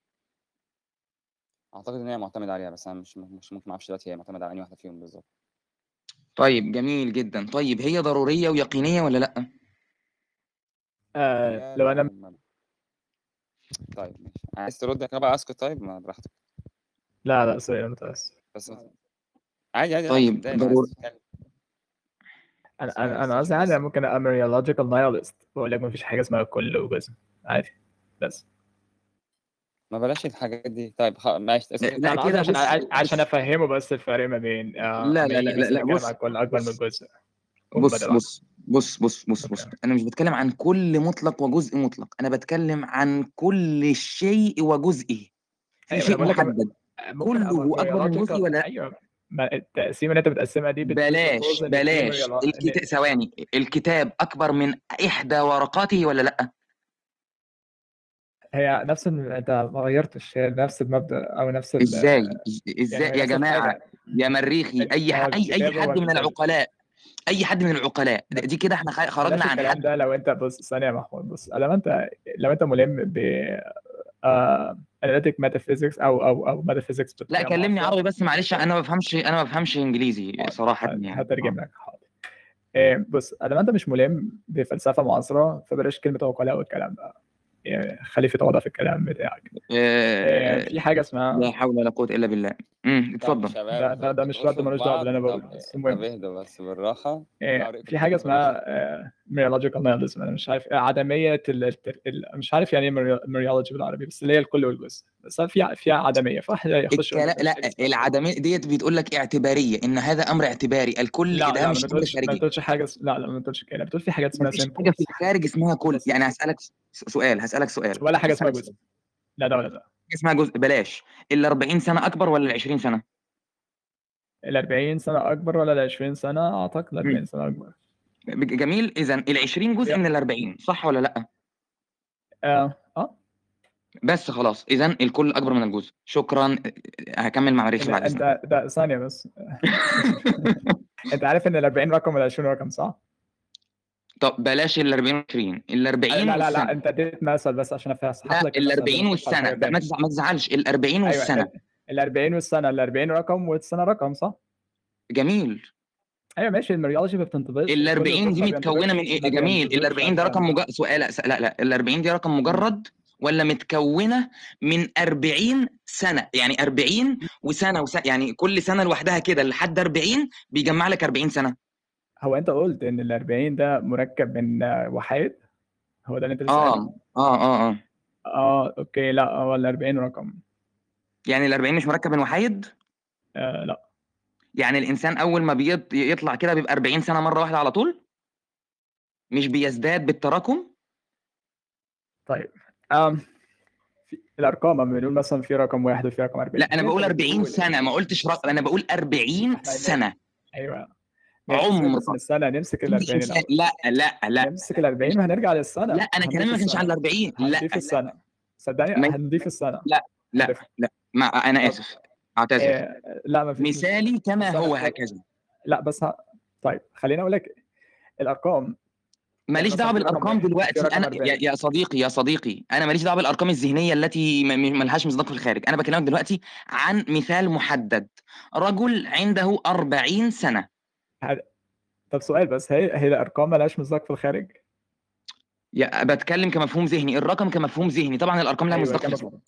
أعتقد إن هي معتمدة عليها بس أنا مش مش ممكن ما أعرفش دلوقتي هي معتمدة على أنهي واحدة فيهم بالظبط. طيب جميل جدا. طيب هي ضرورية ويقينية ولا لأ؟ آه، لو أنا طيب ماشي. عايز ترد كده بقى اسكت طيب ما براحتك. لا لا سوري أنا متأسف. بس عادي عادي طيب، ضروري. أنا بس أنا بس أنا قصدي عادي بس- أنا ممكن اعمل logical nihilist بقول لك مفيش حاجة اسمها كل وجزء عادي بس ما بلاش الحاجات دي طيب خ... ماشي اسكت. لا كده عشان بص- عشان. أفهمه بس الفرق ما بين آه، لا، لا، لا، لا، لا، بص، كل اكبر من بص. جزء بص بص بص بص بص بص. أنا مش بتكلم عن كل مطلق وجزء مطلق أنا بتكلم عن كل شيء وجزئه في أيوة، شيء محدد كله أكبر من جزء ولا؟ أيوه التقسيمة اللي أنت بتقسمها دي بلاش بلاش. الكتاب ثواني. الكتاب أكبر من إحدى ورقاته ولا لأ؟ هي نفس أنت ما غيرتش. هي نفس المبدأ أو نفس ال- إزاي؟ إزاي؟ يعني يا جماعة الحاجة. يا مريخي أي اي أي حد من ال- العقلاء أي حد من العقلاء. دي كده إحنا خرجنا عن حد. ده لو انت بص ثانية يا محمود. بص لما انت لو أنت ملم ب analytic metaphysics أو أو أو metaphysics لا كلمني عربي بس معلش أنا ما بفهمش أنا ما بفهمش إنجليزي صراحة يعني. هترجم لك حاضر. إيه، بص لما أنت مش ملم بفلسفة معاصرة فبلاش كلمة عقلاء والكلام ده. آه، خلي في تواضع في الكلام بتاعك. آه، آه، في حاجة اسمها لا حول ولا قوة إلا بالله. امم اتفضل. ده ده, ده مش رد بصوا ملوش دعوة باللي أنا بقوله. بس المهم. اهدوا بس بالراحة. آه، طارق في حاجة؟ اسمها mereological nihilism أنا مش عارف آه، عدمية ال... ال... ال... مش عارف يعني إيه mereology بالعربي بس اللي هي الكل والجزء بس في في عدمية فواحد يخش لك لا العدمية ديت بتقول لك اعتبارية إن هذا أمر اعتباري الكل لا ده لا مش أمر بتقولش ما خارجي. بتقولش حاجة لا لا ما بتقولش كده بتقول في حاجات اسمها حاجة symptoms في الخارج اسمها كل يعني هسألك س- سؤال هسألك سؤال ولا حاجة اسمها جزء. لا ده ولا ده اسمها جزء بلاش. ال 40 سنة أكبر ولا ال 20 سنة؟ ال 40 سنة أكبر ولا ال 20 سنة؟ أعتقد ال 40 سنة أكبر. جميل إذا ال 20 جزء من ال 40 صح ولا لأ؟ آه آه. بس خلاص إذا الكل أكبر من الجزء. شكرا. هكمل مع إن بعد أنت ده ثانية بس. أنت عارف إن ال 40 رقم وال 20 رقم صح؟ طب بلاش ال 40 20 ال 40 لا لا لا أنت اديت مثل بس عشان أفهم. لك ال المثل 40 ده نخش على والسنة حاجة لا ما تزعلش. ال 40 أيوه والسنة. ال 40 والسنة. ال 40 رقم والسنة رقم صح؟ جميل. أيوه ماشي. المريولوجي ما بتنطبقش. ال كل 40 الجزء دي متكونة من إيه؟ جميل. ال بينطبقش 40 ده رقم مجرد سؤال لا لا ال 40 دي رقم مجرد ولا متكونة من 40 سنة. يعني 40 وسنة وسنة يعني كل سنة لوحدها كده لحد 40 بيجمع لك 40 سنة. هو أنت قلت إن ال 40 ده مركب من وحيد هو ده اللي أنت آه؟ آه آه آه. آه أوكي. لأ هو ال 40 رقم. يعني ال 40 مش مركب من وحيد آه لأ. يعني الإنسان أول ما بيط- يطلع كده بيبقى 40 سنة مرة واحدة على طول؟ مش بيزداد بالتراكم؟ طيب. في الأرقام لما بنقول مثلا في رقم واحد وفي رقم 40 لا أنا بقول انت 40 بتقول سنة ما قلتش رقم أنا بقول 40 إحنا سنة. أيوه. عمر السنة نمسك ال 40 الانسان الأول. لا لا لا. نمسك ال 40 وهنرجع للسنة. لا أنا كلامي ما كانش على ال 40 لا هنضيف السنة. صدقني ما هنضيف السنة. لا لا لا. ما أنا آسف. أعتذر. آه لا ما مشكله مثالي كما هو هكذا. لا بس ه... طيب خليني أقول لك الأرقام. ماليش دعوة بالأرقام دلوقتي. أنا 40 يا, يا صديقي يا صديقي أنا ماليش دعوة بالأرقام الذهنية التي ملهاش مصداق في الخارج. أنا بكلمك دلوقتي عن مثال محدد. رجل عنده 40 سنة. هذا- طب سؤال بس هي هي الأرقام مالهاش مصداق في الخارج؟ يا بتكلم كمفهوم ذهني. الرقم كمفهوم ذهني. طبعا الأرقام لها أيوه مصداق في الخارج.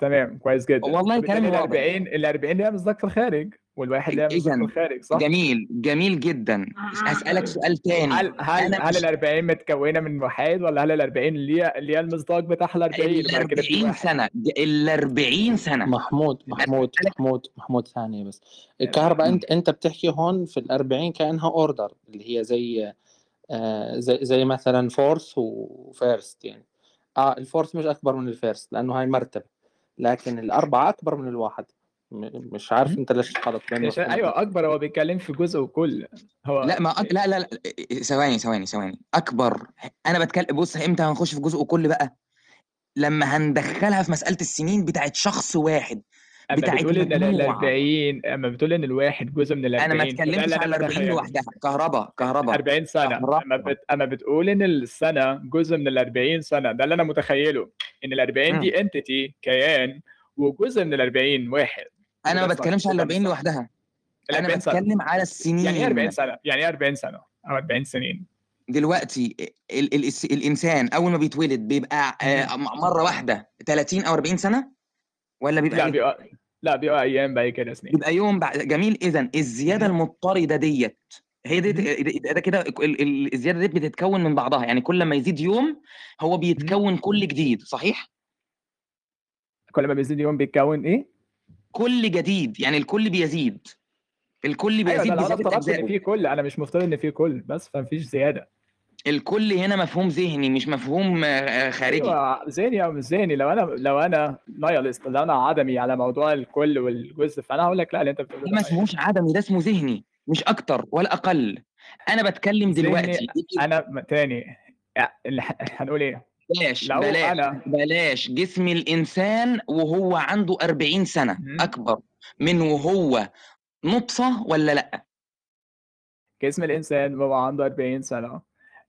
تمام كويس جدا. والله كلامي ال واضح. 40 ال 40 ليها مصداق في الخارج؟ والواحد مصداق في اذا الخارج صح؟ جميل جميل جدا. هسألك سؤال تاني. هل هل هل مش ال 40 متكونة من وحيد ولا هل ال 40 ليها ليها المصداق بتاعها ال 40 ال وبعد كده في 40 واحد. سنة. ال 40 سنة. محمود محمود محمود محمود ثانية بس. الكهرباء انت أنت بتحكي هون في ال 40 كأنها order اللي هي زي آه زي زي مثلا fourth و first يعني. آه ال fourth مش أكبر من ال first لأنه هاي مرتبة. لكن الأربعة أكبر من الواحد. م- مش عارف انت ليش عشان المفهومين أيوه أكبر هو بيتكلم في جزء وكل. هو لا ما أك... لا لا لا ثواني ثواني ثواني. أكبر أنا بتكلم بص إمتى هنخش في جزء كل بقى؟ لما هندخلها في مسألة السنين بتاعت شخص واحد أما بتقول إن ال مجموعة. 40 أما بتقول إن الواحد جزء من ال أنا ما 40 فده اللي اتكلمتش أنا على ال 40 متخيله لوحدها. كهرباء كهرباء 40 سنة. أما كهرباء بت... أما بتقول إن السنة جزء من ال 40 سنة. ده اللي أنا متخيله. إن ال 40 مم. دي انتيتي كيان وجزء من ال 40 واحد. أنا ما بتكلمش على ال جزء من 40 السنة لوحدها أنا 40 سنة. بتكلم على يعني إيه 40 السنين سنة؟ يعني إيه 40 سنة؟ أو 40 سنين؟ دلوقتي ال ال الإنسان أول ما بيتولد بيبقى آه، مرة واحدة 30 أو 40 سنة؟ ولا بيبقى لا إيه؟ بيبقى لا بيبقى أيام بعد كده سنين. بيبقى يوم بعد جميل. اذا الزيادة المضطردة ديت هي دي ده ده كده ال- ال- الزيادة دي بتتكون من بعضها. يعني كل ما يزيد يوم هو بيتكون كل جديد صحيح؟ كل ما بيزيد يوم بيتكون إيه؟ كل جديد يعني الكل بيزيد. الكل أيوه بيزيد بزيادة افترضت إن اجزائه في كل أنا مش مفترض إن في كل بس فمفيش زيادة. الكل هنا مفهوم ذهني مش مفهوم آه، آه، خارجي. أيوه ذهني أو مش ذهني. لو أنا لو أنا نايلست لو أنا عدمي على موضوع الكل والجزء فأنا هقول لك لا اللي أنت بتقوله ده ما اسمهوش عدمي ده اسمه ذهني مش أكتر ولا أقل. أنا بتكلم دلوقتي أنا تاني. هنقول إيه؟ بلاش لو بلاش أنا بلاش. جسم الإنسان وهو عنده 40 سنة مم. أكبر من وهو نطفة ولا لأ؟ جسم الإنسان وهو عنده 40 سنة.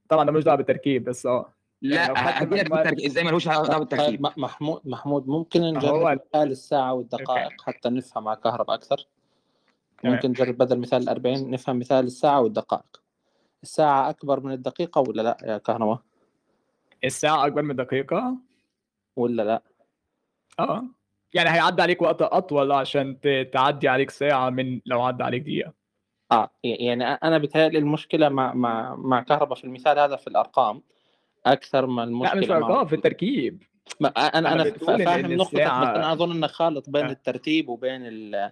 طبعا ده مش دعوة بالتركيب بس آه. يعني لأ هجيلك إزاي ملوش علاقه طيب بالتركيب؟ محمود محمود ممكن هو نجرب مثال الساعة والدقائق حتى نفهم على كهرباء أكثر؟ تمام. ممكن نجرب بدل مثال الأربعين نفهم مثال الساعة والدقائق. الساعة أكبر من الدقيقة ولا لأ يا كهرباء؟ الساعة أكبر من دقيقة؟ ولا لا. آه. يعني هيعدي عليك وقت أطول عشان تعدي عليك ساعة من لو عدى عليك دقيقة. آه يعني أنا بتهيألي المشكلة مع مع مع كهرباء في المثال هذا في الأرقام أكثر ما لا المشكلة مش في مع الأرقام في التركيب. ما أنا أنا أنا فاهم نقطتك بس الساعة أنا أظن انك خالط بين آه. الترتيب وبين ال-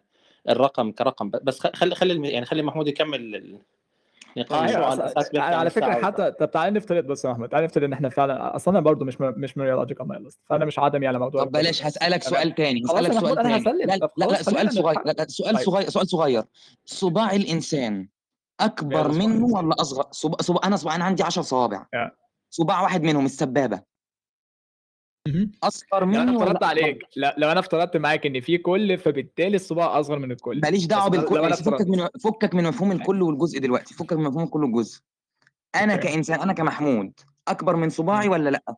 الرقم كرقم. بس خلي خلي يعني خلي محمود يكمل على أساس بيحكي عن على فكرة حتى طب تعالى نفترض بس يا أحمد تعالى نفترض إن إحنا فعلا أصلا أنا برضه مش م... مش mereological nihilist فأنا مش عدمي على موضوع طب بلاش هسألك سؤال تاني محمود سؤال أنا تاني. لا لا سؤال صغير لا سؤال صغير سؤال صغير. صباع الإنسان أكبر ماله صباع منه الإنسان. ولا أصغر؟ صباع صباع أنا عندي 10 صوابع. آه. صباع واحد منهم السبابة. مهم. أصغر لو أنا مني ولا افترضت؟ عليك لا لو أنا افترضت معاك إن في كل فبالتالي الصباع أصغر من الكل. ماليش لو بالكل أنا فكك من فكك من مفهوم الكل والجزء دلوقتي فكك من مفهوم الكل والجزء أنا أوكي. كإنسان أنا كمحمود أكبر من صباعي. ولا لأ؟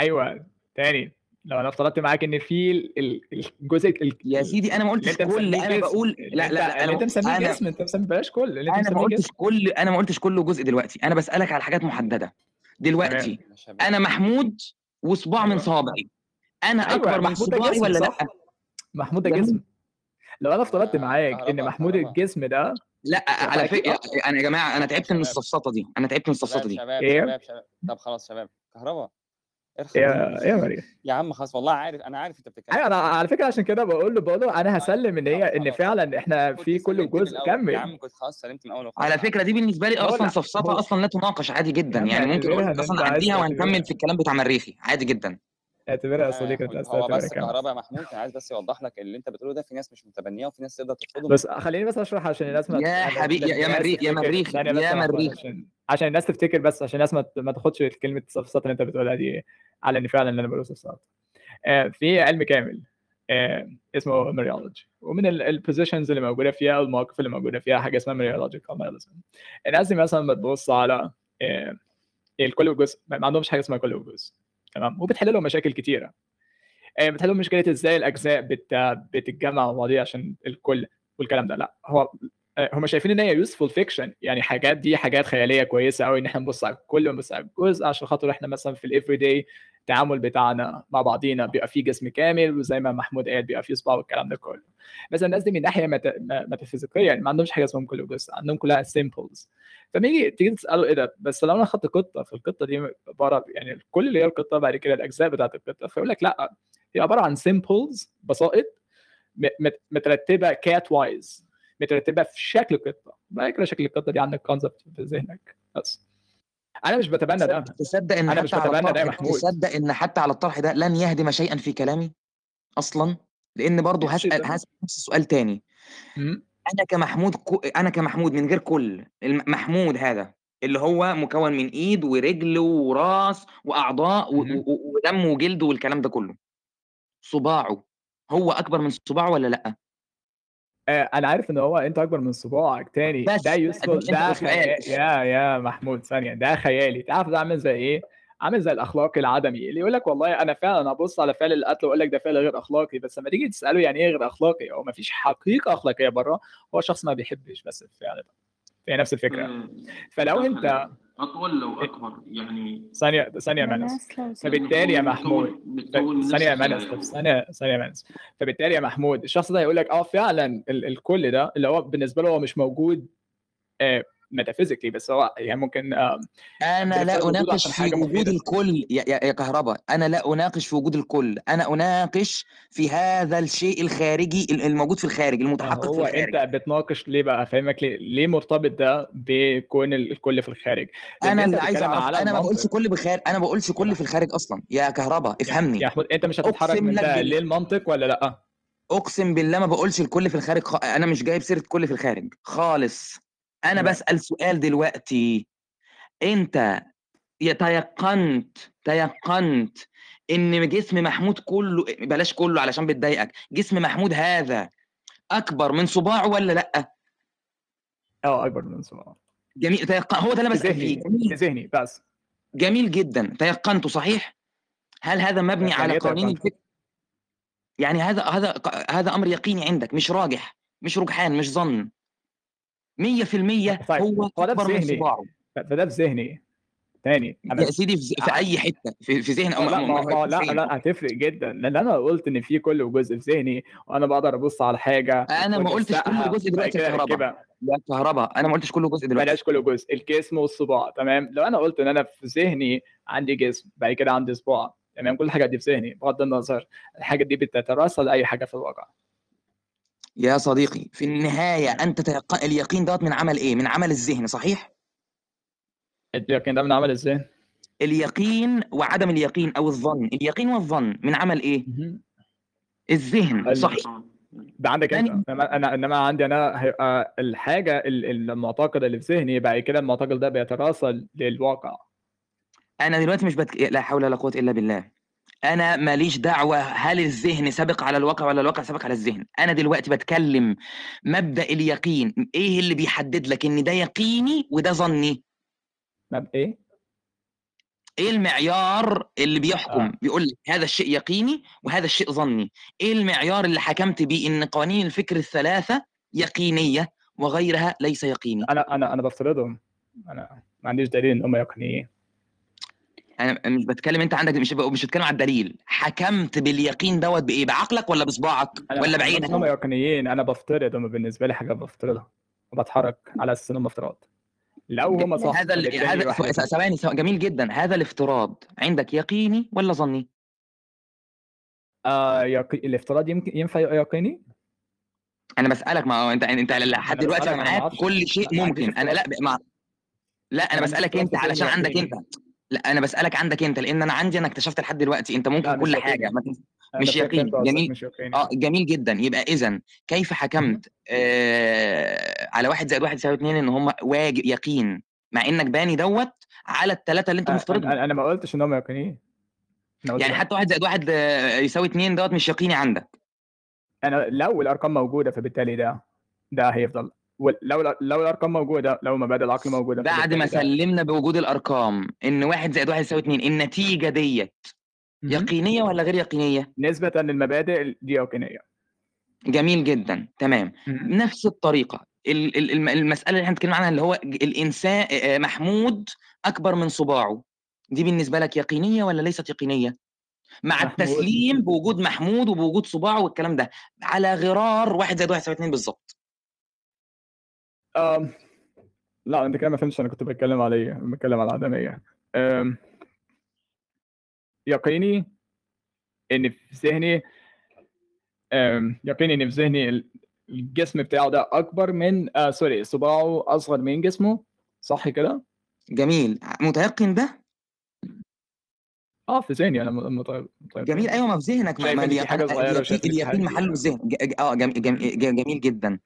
أيوه تاني. لو أنا افترضت معاك إن في ال- ال- الجزء ال- يا سيدي أنا ما قلتش كل جسم. بقول لا لا لا أنا أنت مسميه أنا جسم أنت مسميه بلاش كل. اللي أنا ما قلتش كل أنا ما قلتش كله جزء دلوقتي. أنا بسألك على حاجات محددة. دلوقتي أنا محمود وصباع من أيوه. صوابعي. أنا أيوه أكبر من محمود ده صباعي ولا لأ؟ محمود ده جسم لو أنا افترضت معاك إن محمود الجسم ده لأ على فكرة أنا يا جماعة أنا تعبت من السفسطه دي أنا تعبت من السفسطه شباب دي. شباب إيه؟ شباب شباب. طب خلاص شباب. كهرباء يا يا مريم. يا عم خلاص والله عارف أنا عارف أنت بتتكلم. أيوه أنا على فكرة عشان كده بقول له بقول له أنا طيب هسلم إن هي إن فعلا إحنا في كل جزء. الأول. يا كمل عم كنت خلاص سلمت من وخلاص. على فكرة دي بالنسبة لي أصلا هو أصلا لا تناقش عادي جدا. يعني ممكن أصلا تعتبرها وهنكمل في الكلام بتاع مريخي. عادي جدا. اعتبرها يا يا صديقي انت محمود عايز هو بس كمان. كهرباء يا محمود أنا عايز بس يوضح لك اللي أنت بتقوله ده في ناس مش متبنيه وفي ناس تقدر ترفضه بس خليني بس أشرح عشان الناس ما يا يعني حبيبي يا يا الناس مريخ يا مريخ بس يا مريخ. عشان عشان الناس تفتكر بس عشان الناس ما ما تاخدش كلمة الصفصطات اللي أنت بتقولها دي على إن فعلا اللي أنا بقوله صفصطات. آه، في علم كامل آه، اسمه mereology ومن ال positions اللي موجودة فيها المواقف اللي موجودة فيها حاجة اسمها mereological mereology الناس دي مثلا بتبص على آه، الكل والجزء ما عندهمش حاجة اسمها كل والجزء تمام؟ وبتحل لهم مشاكل كتيرة. آه، بتحل لهم مشكلة إزاي الأجزاء بت... بتتجمع مع بعضيها عشان الكل والكلام ده. لا هو آه، هم شايفين إن هي useful fiction يعني حاجات دي حاجات خيالية كويسة قوي إن إحنا نبص على الكل ونبص على الجزء عشان خاطر إحنا مثلا في ال everyday التعامل بتاعنا مع بعضينا بيبقى فيه جسم كامل وزي ما محمود قال بيبقى فيه صباع والكلام ده كله. بس الناس دي من ناحية ميتافيزيقية يعني ما عندهمش حاجة اسمهم كل جزء عندهم كلها simples فما يجي تيجي تساله إيه ده بس لو أنا خدت قطة في القطه دي عبارة يعني كل اللي هي القطة بعد كده الأجزاء بتاعت القطة فيقول لك لأ هي عبارة عن simples بسائط مترتبة cat-wise مترتبة في شكل قطه كده شكل القطة دي عندك concept في ذهنك بس. أنا مش بتبنى ده تصدق إن أنا مش بتبنى ده يا محمود. تصدق إن حتى على الطرح ده لن يهدم شيئا في كلامي أصلا؟ لأن برضه هسال هسأل نفس السؤال تاني. أنا كمحمود كو... أنا كمحمود من غير كل محمود هذا اللي هو مكون من إيد ورجل وراس وأعضاء و... و... ودم وجلد والكلام ده كله. صباعه. هو أكبر من صباعه ولا لأ؟ آه، أنا عارف إن هو أنت أكبر من صباعك تاني. بس ده أنت ده سؤال خيال. يا يا محمود ثانية. ده خيالي. تعرف ده عامل زي إيه؟ عامل زي الاخلاق العدمي. اللي يقول لك والله أنا فعلا هبص على فعل القتل وأقول لك ده فعل غير أخلاقي بس لما تيجي تسأله يعني إيه غير أخلاقي هو ما فيش حقيقة أخلاقية بره. هو شخص ما بيحبش بس الفعل ده. هي نفس الفكرة. فلو أنت أطول لو أكبر يعني ثانية ثانية يا منس فبالتالي يا محمود يا منس ثانية يا منس فبالتالي يا محمود الشخص ده هيقول لك آه فعلا ال- الكل ده اللي هو بالنسبة له هو مش موجود ميتافيزيكلي بس هو يعني ممكن آه، أنا لا أناقش في وجود الكل يا, يا, يا كهرباء أنا لا أناقش في وجود الكل أنا أناقش في هذا الشيء الخارجي ال- الموجود في الخارج المتحقق في هو الخارج. أنت بتناقش ليه بقى؟ أفهمك ليه ليه مرتبط ده بكون ال- الكل في الخارج؟ أنا اللي عايز أعرف أنا ما بقولش كل بخارج أنا ما بقولش كل في الخارج أصلا. يا كهرباء يا يا افهمني محمود أنت مش هتتحرك من ده. ليه المنطق ولا لأ؟ أقسم بالله ما بقولش الكل في الخارج خ... أنا مش جايب سيرة كل في الخارج خالص. أنا بسأل سؤال دلوقتي. أنت يتيقنت تيقنت إن جسم محمود كله بلاش كله علشان بتضايقك جسم محمود هذا أكبر من صباعه ولا لأ؟ أه أكبر من صباع جميل تيقن هو ده اللي في بسأل فيه جميل. ذهني بس. جميل جدا تيقنته صحيح؟ هل هذا مبني يعني على قوانين الفكر يعني هذا هذا هذا أمر يقيني عندك مش راجح مش رجحان مش ظن. 100% طيب هو أكبر من صباعه. فده في ذهني تاني أنا يا سيدي في في أي حتة؟ في, في ذهن أو لا ما لا؟ لا هتفرق جدا. لأن أنا قلت إن في كل جزء في ذهني وأنا بقدر أبص على حاجة أنا ما قلتش كل جزء دلوقتي اركبها لا الكهرباء أنا ما قلتش كل جزء دلوقتي. بلاش كل جزء. الجسم والصباع تمام؟ لو أنا قلت إن أنا في ذهني عندي جسم بعد كده عندي صباع تمام؟ كل حاجة دي في ذهني بغض النظر الحاجة دي بتتراسل أي حاجة في الواقع. يا صديقي في النهاية أنت تيق... اليقين دوت من عمل إيه؟ من عمل الذهن صحيح؟ اليقين ده من عمل إزاي اليقين وعدم اليقين أو الظن. اليقين والظن من عمل إيه؟ الذهن ال- صحيح. ده عندك تاني؟ انت أنا إنما عندي أنا هيبقى الحاجة ال- ال- المعتقد اللي في ذهني بعد كده المعتقد ده بيتراسل للواقع. أنا دلوقتي مش بتك... لا حول ولا قوة إلا بالله. أنا ماليش دعوة هل الذهن سابق على الواقع ولا الواقع سابق على الذهن. أنا دلوقتي بتكلم مبدأ اليقين. إيه اللي بيحدد لك إن ده يقيني وده ظني؟ طب إيه؟ إيه المعيار اللي بيحكم؟ آه. بيقول لك هذا الشيء يقيني وهذا الشيء ظني. إيه المعيار اللي حكمت بيه إن قوانين الفكر الثلاثة يقينية وغيرها ليس يقيني؟ أنا أنا أنا بفترضهم. أنا ما عنديش دليل إن هم يقينيين. أنا مش بتكلم أنت عندك مش مش بتكلم على الدليل. حكمت باليقين دوت بإيه؟ بعقلك ولا بصباعك؟ ولا ان هم بعينك يقينيين. أنا بفترض هم بالنسبة لي حاجة بفترضها. وبتحرك على أساس ان هم افتراض. لو هم صح هذا ال- هذا ثواني جميل جدا. هذا الافتراض عندك يقيني ولا ظني؟ آه يقي... الافتراض يمكن ينفع يقيني؟ أنا بسألك ما هو أنت أنت لحد دلوقتي معاك. كل شيء ممكن. أنا لا. ما لا أنا بسألك أنت علشان عندك. أنت. لا أنا بسألك عندك أنت لأن أنا عندي أنا اكتشفت لحد دلوقتي أنت ممكن كل. حاجة ما تنس- أنا مش قصدك، جميل مش يقيني. آه جميل جدا. يبقى اذا كيف حكمت؟ آه على واحد زائد واحد يساوي اتنين إن هم واجب يقين. مع إنك باني دوت على الثلاثه اللي أنت أنا, مفترضهم. أنا, أنا ما قلتش إن هم يقينيين أنا يعني. حتى واحد زائد واحد آه، يساوي اتنين دوت مش يقيني عندك. أنا لو الأرقام موجودة فبالتالي ده ده هيفضل. لو لو الأرقام موجودة لو مبادئ العقل موجودة بعد ما سلمنا بوجود الأرقام إن واحد زائد واحد يساوي اتنين النتيجة ديت. يقينية ولا غير يقينية؟ نسبة للمبادئ دي يقينيه جميل جدا تمام. نفس الطريقة ال- ال- الم- المسألة اللي إحنا بنتكلم عنها اللي هو الإنسان محمود أكبر من صباعه دي بالنسبة لك يقينية ولا ليست يقينية؟ مع محمود. التسليم بوجود محمود وبوجود صباعه والكلام ده على غرار واحد زائد واحد يساوي اتنين بالظبط أم... لا أنت كده ما فهمتش أنا كنت بتكلم على إيه؟ بتكلم على العدمية. أم... يقيني إن في ذهني أم... يقيني إن في ذهني ال- الجسم بتاعه ده أكبر من آه سوري صباعه أصغر من جسمه صح كده؟ جميل. متيقن ده؟ آه في ذهني أنا م- مطيب مطيب جميل. أيوه ما في ذهنك ما اليقين محله الذهن آه جميل جدا.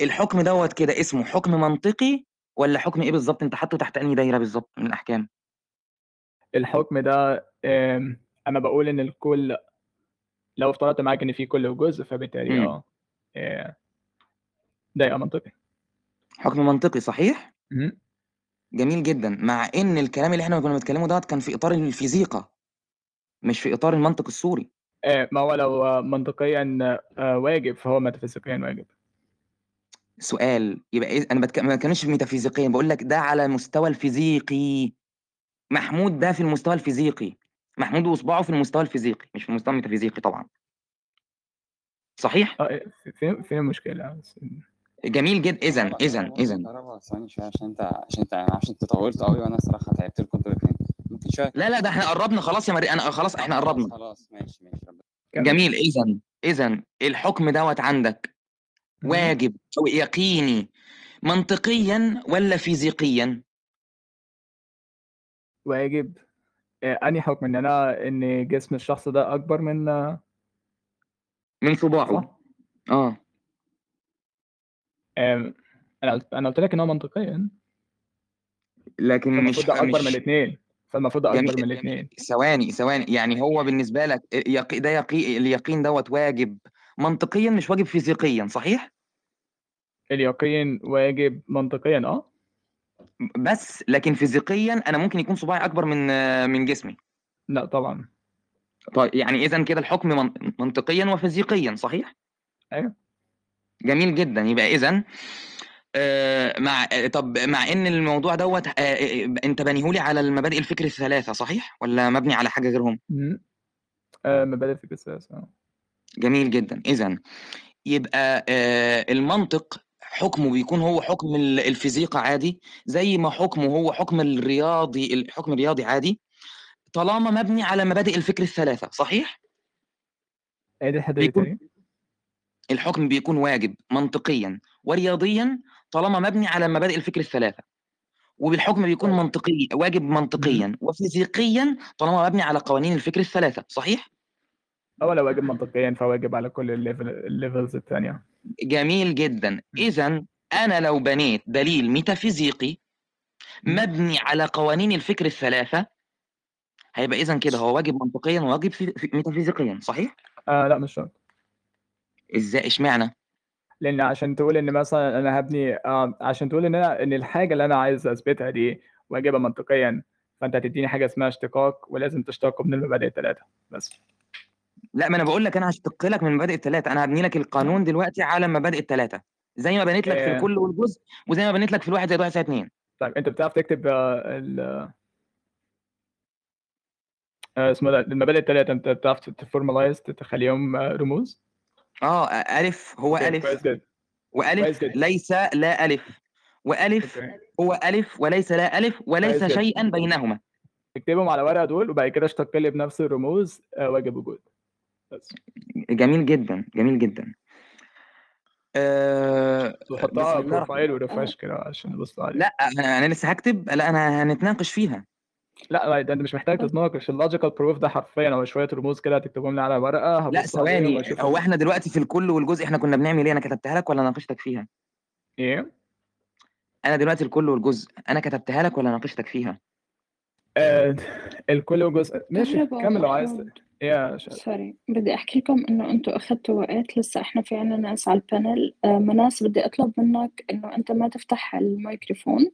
الحكم دوت كده اسمه حكم منطقي ولا حكم إيه بالظبط أنت حاطه تحت أنهي دايرة بالظبط من الأحكام الحكم ده. أنا بقول إن الكل لو افترضت معاك إن في كل جزء فبالتالي مم. آه آه، ده يبقى منطقي حكم منطقي صحيح مهم. جميل جدا مع إن الكلام اللي إحنا كنا بنتكلمه دوت كان في إطار الفيزيقا مش في إطار المنطق السوري آه، ما هو لو آه، منطقيا آه، واجب فهو ميتافيزيقيا واجب سؤال يبقى إيه أنا بتك... ما بتكلمش في ميتافيزيقيا بقول لك ده على مستوى الفيزيقي. محمود ده في المستوى الفيزيقي. محمود واصبعه في المستوى الفيزيقي مش في المستوى الميتافيزيقي طبعا. صحيح؟ آه فين فين المشكلة جميل جدا اذا اذا اذا ثواني شوية عشان أنت عشان أنت عشان أنت طولت قوي وأنا الصراحه تعبت لكم ممكن شوية؟ لا لا ده إحنا قربنا خلاص يا مري أنا خلاص إحنا قربنا. خلاص ماشي ماشي. جميل اذا اذا الحكم دوت عندك. واجب أو يقيني منطقيا ولا فيزيقيا؟ واجب. آه، أنهي حكم؟ إن أنا إن جسم الشخص ده أكبر من آه، من صباعه. آه. آم، أنا قلت أنا قلت لك إن هو منطقيا. لكن مش ده أكبر من مش الاثنين. فالمفروض أكبر من جميل الاثنين. ثواني ثواني. يعني هو بالنسبة لك يقي ده يقي اليقين دوت واجب منطقيا مش واجب فيزيقيا صحيح؟ اليقين واجب منطقيا آه. بس لكن فيزيقيا أنا ممكن يكون صباعي أكبر من من جسمي. لا طبعا. طيب يعني اذا كده الحكم من- منطقيا وفيزيقيا صحيح؟ أيوه. جميل جدا. يبقى اذا آه، مع طب مع إن الموضوع دوت آه، آه، أنت بنيهولي على المبادئ الفكر الثلاثة صحيح؟ ولا مبني على حاجة غيرهم. آه، مبادئ الفكر آه. جميل جدا. اذا يبقى آه، المنطق حكمه بيكون هو حكم ال- الفيزيقا عادي. زي ما حكمه هو حكم الرياضي الحكم الرياضي عادي. طالما مبني على مبادئ الفكر الثلاثة صحيح؟ دي الحته دي بيكون تاني الحكم بيكون واجب منطقيا. ورياضيا طالما مبني على مبادئ الفكر الثلاثة. وبالحكم بيكون منطقي واجب منطقيا. وفيزيقيا طالما مبني على قوانين الفكر الثلاثة صحيح؟ هو لو واجب منطقيا فواجب على كل ال level ال levels الثانية جميل جدا. اذا أنا لو بنيت دليل ميتافيزيقي مبني على قوانين الفكر الثلاثة هيبقى اذا كده هو واجب منطقيا وواجب في- في- ميتافيزيقيا صحيح؟ آه لا مش شرط. إزاي؟ إشمعنى؟ لأن عشان تقول إن مثلا أنا هبني آه عشان تقول إن أنا إن الحاجة اللي أنا عايز أثبتها دي واجبه منطقيا فأنت هتديني حاجة اسمها اشتقاق ولازم تشتق من المبادئ الثلاثه بس. لا ما أنا بقول لك أنا هشتق لك من مبادئ الثلاثه أنا هبني لك القانون دلوقتي على مبادئ الثلاثه زي ما بنيت لك في. الكل والجزء وزي ما بنيت لك في الواحد زائد واحد زائد اتنين. طيب أنت بتعرف تكتب آه، ال آه، اسمه ده المبادئ الثلاثه أنت بتعرف تفورمالايز تخليهم آه، رموز؟ آه ألف. هو ألف. وألف. ليس لا ألف. وألف. هو ألف وليس لا ألف وليس. شيئا بينهما. اكتبهم على ورقة دول وبعد كده اشتق لي بنفس الرموز واجب وجود. بس. جميل جدا جميل جدا. أه وحطها بروفايل و refresh كده عشان نبص عليه لا أنا أنا لسه هكتب لا أنا هنتناقش فيها. لا لا ده أنت مش محتاج تتناقش. ال logical proof ده حرفيا هو شوية رموز كده هتكتبهم لي على ورقة لا ثواني. هو إحنا دلوقتي في الكل والجزء إحنا كنا بنعمل إيه؟ أنا كتبتها لك ولا ناقشتك فيها؟ إيه؟ أنا دلوقتي الكل والجزء أنا كتبتها لك ولا ناقشتك فيها؟ آه الكل جزء ماشي كمل لو عايز. يا sorry. بدي أحكي لكم إنه أنتم أخذتوا وقت لسه إحنا في عنا ناس على ال panel. آه ميناس بدي أطلب منك إنه أنت ما تفتح الميكروفون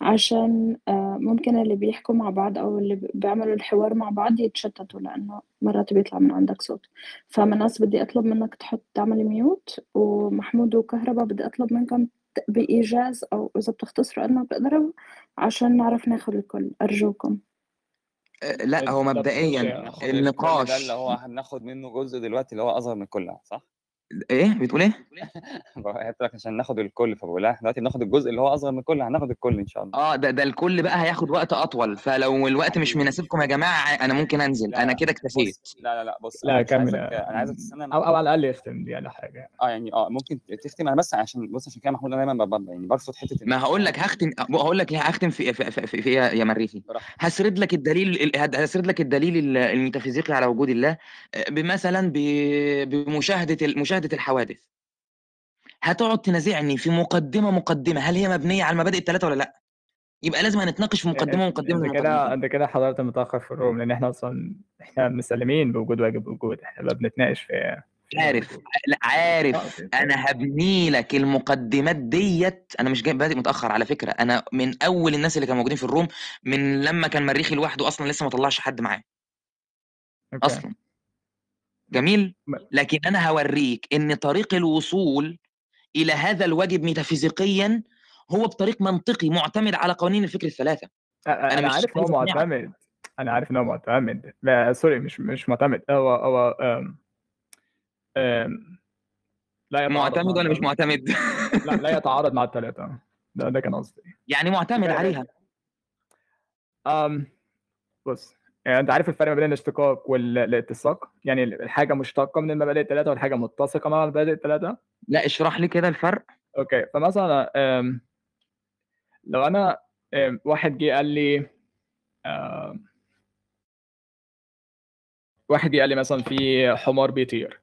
عشان آه ممكن اللي بيحكوا مع بعض أو اللي بيعملوا الحوار مع بعض يتشتتوا لأنه مرات بيطلع من عندك صوت. فميناس بدي أطلب منك تحط تعمل mute. ومحمود وكهرباء بدي أطلب منكم ت- بإيجاز أو إذا بتختصروا قد ما بتقدروا عشان نعرف ناخذ الكل. أرجوكم. لا هو مبدئيا الكل ده النقاش اللي هو هناخد منه جزء دلوقتي اللي هو أصغر من كلها صح؟ إيه؟ بتقول إيه؟ قلت لك عشان ناخد الكل فبقول لها دلوقتي بناخد الجزء اللي هو أصغر من كل هناخد الكل إن شاء الله. آه ده ده الكل بقى هياخد وقت أطول. فلو الوقت مش مناسبكم يا جماعة أنا ممكن أنزل. لا أنا كده اكتفيت. بص لا لا لا. بص لا مش كمل. عايزك أنا عايزك تستنى أو أو على الأقل يختم دي على حاجة. آه يعني آه ممكن تختم. أنا بس عشان بص عشان كده محمود أنا دايما ب- ب- يعني برفض حتة ما هقول لك هختم هقول لك هختم في في, في, في, في إيه يا مريخي؟ براحتك. هسرد لك الدليل ال- هسرد لك الدليل ال- الميتافيزيقي على وجود الله آه، بمثلا ب- بمشاهدة ال- مشاهدة الحوادث. هتقعد تنازعني في مقدمة مقدمة هل هي مبنية على المبادئ الثلاثه ولا لأ؟ يبقى لازم هنتناقش في مقدمة مقدمة أنت كده أنت كده حضرت متأخر في الروم لأن إحنا أصلا إحنا مسلمين بوجود واجب وجود إحنا بقى بنتناقش في عارف. لا آه، عارف أوكي. أنا هبني لك المقدمات ديت. أنا مش جاي بادئ متأخر على فكرة. أنا من أول الناس اللي كانوا موجودين في الروم من لما كان مريخي لوحده أصلا لسه ما طلعش حد معاه. أصلا. جميل. لكن أنا هوريك إن طريق الوصول إلى هذا الواجب ميتافيزيقيا هو بطريق منطقي معتمد على قوانين الفكر الثلاثة. أنا, أنا مش عارف هو. معتمد. أنا عارف إن هو معتمد. لا sorry مش مش معتمد. هو هو أم أم لا يتعارض معتمد مع ولا مش. معتمد؟ لا لا يتعارض مع الثلاثه ده ده كان قصدي. يعني معتمد لا. عليها. أم بص. يعني انت عارف الفرق ما بين الاشتقاق والاتساق؟ يعني الحاجة مشتقة من المبادئ الثلاثه والحاجة متسقة مع المبادئ الثلاثه لا اشرح لي كده الفرق. okay فمثلا لو أنا واحد جه قال لي واحد جه قال لي مثلا في حمار بيطير.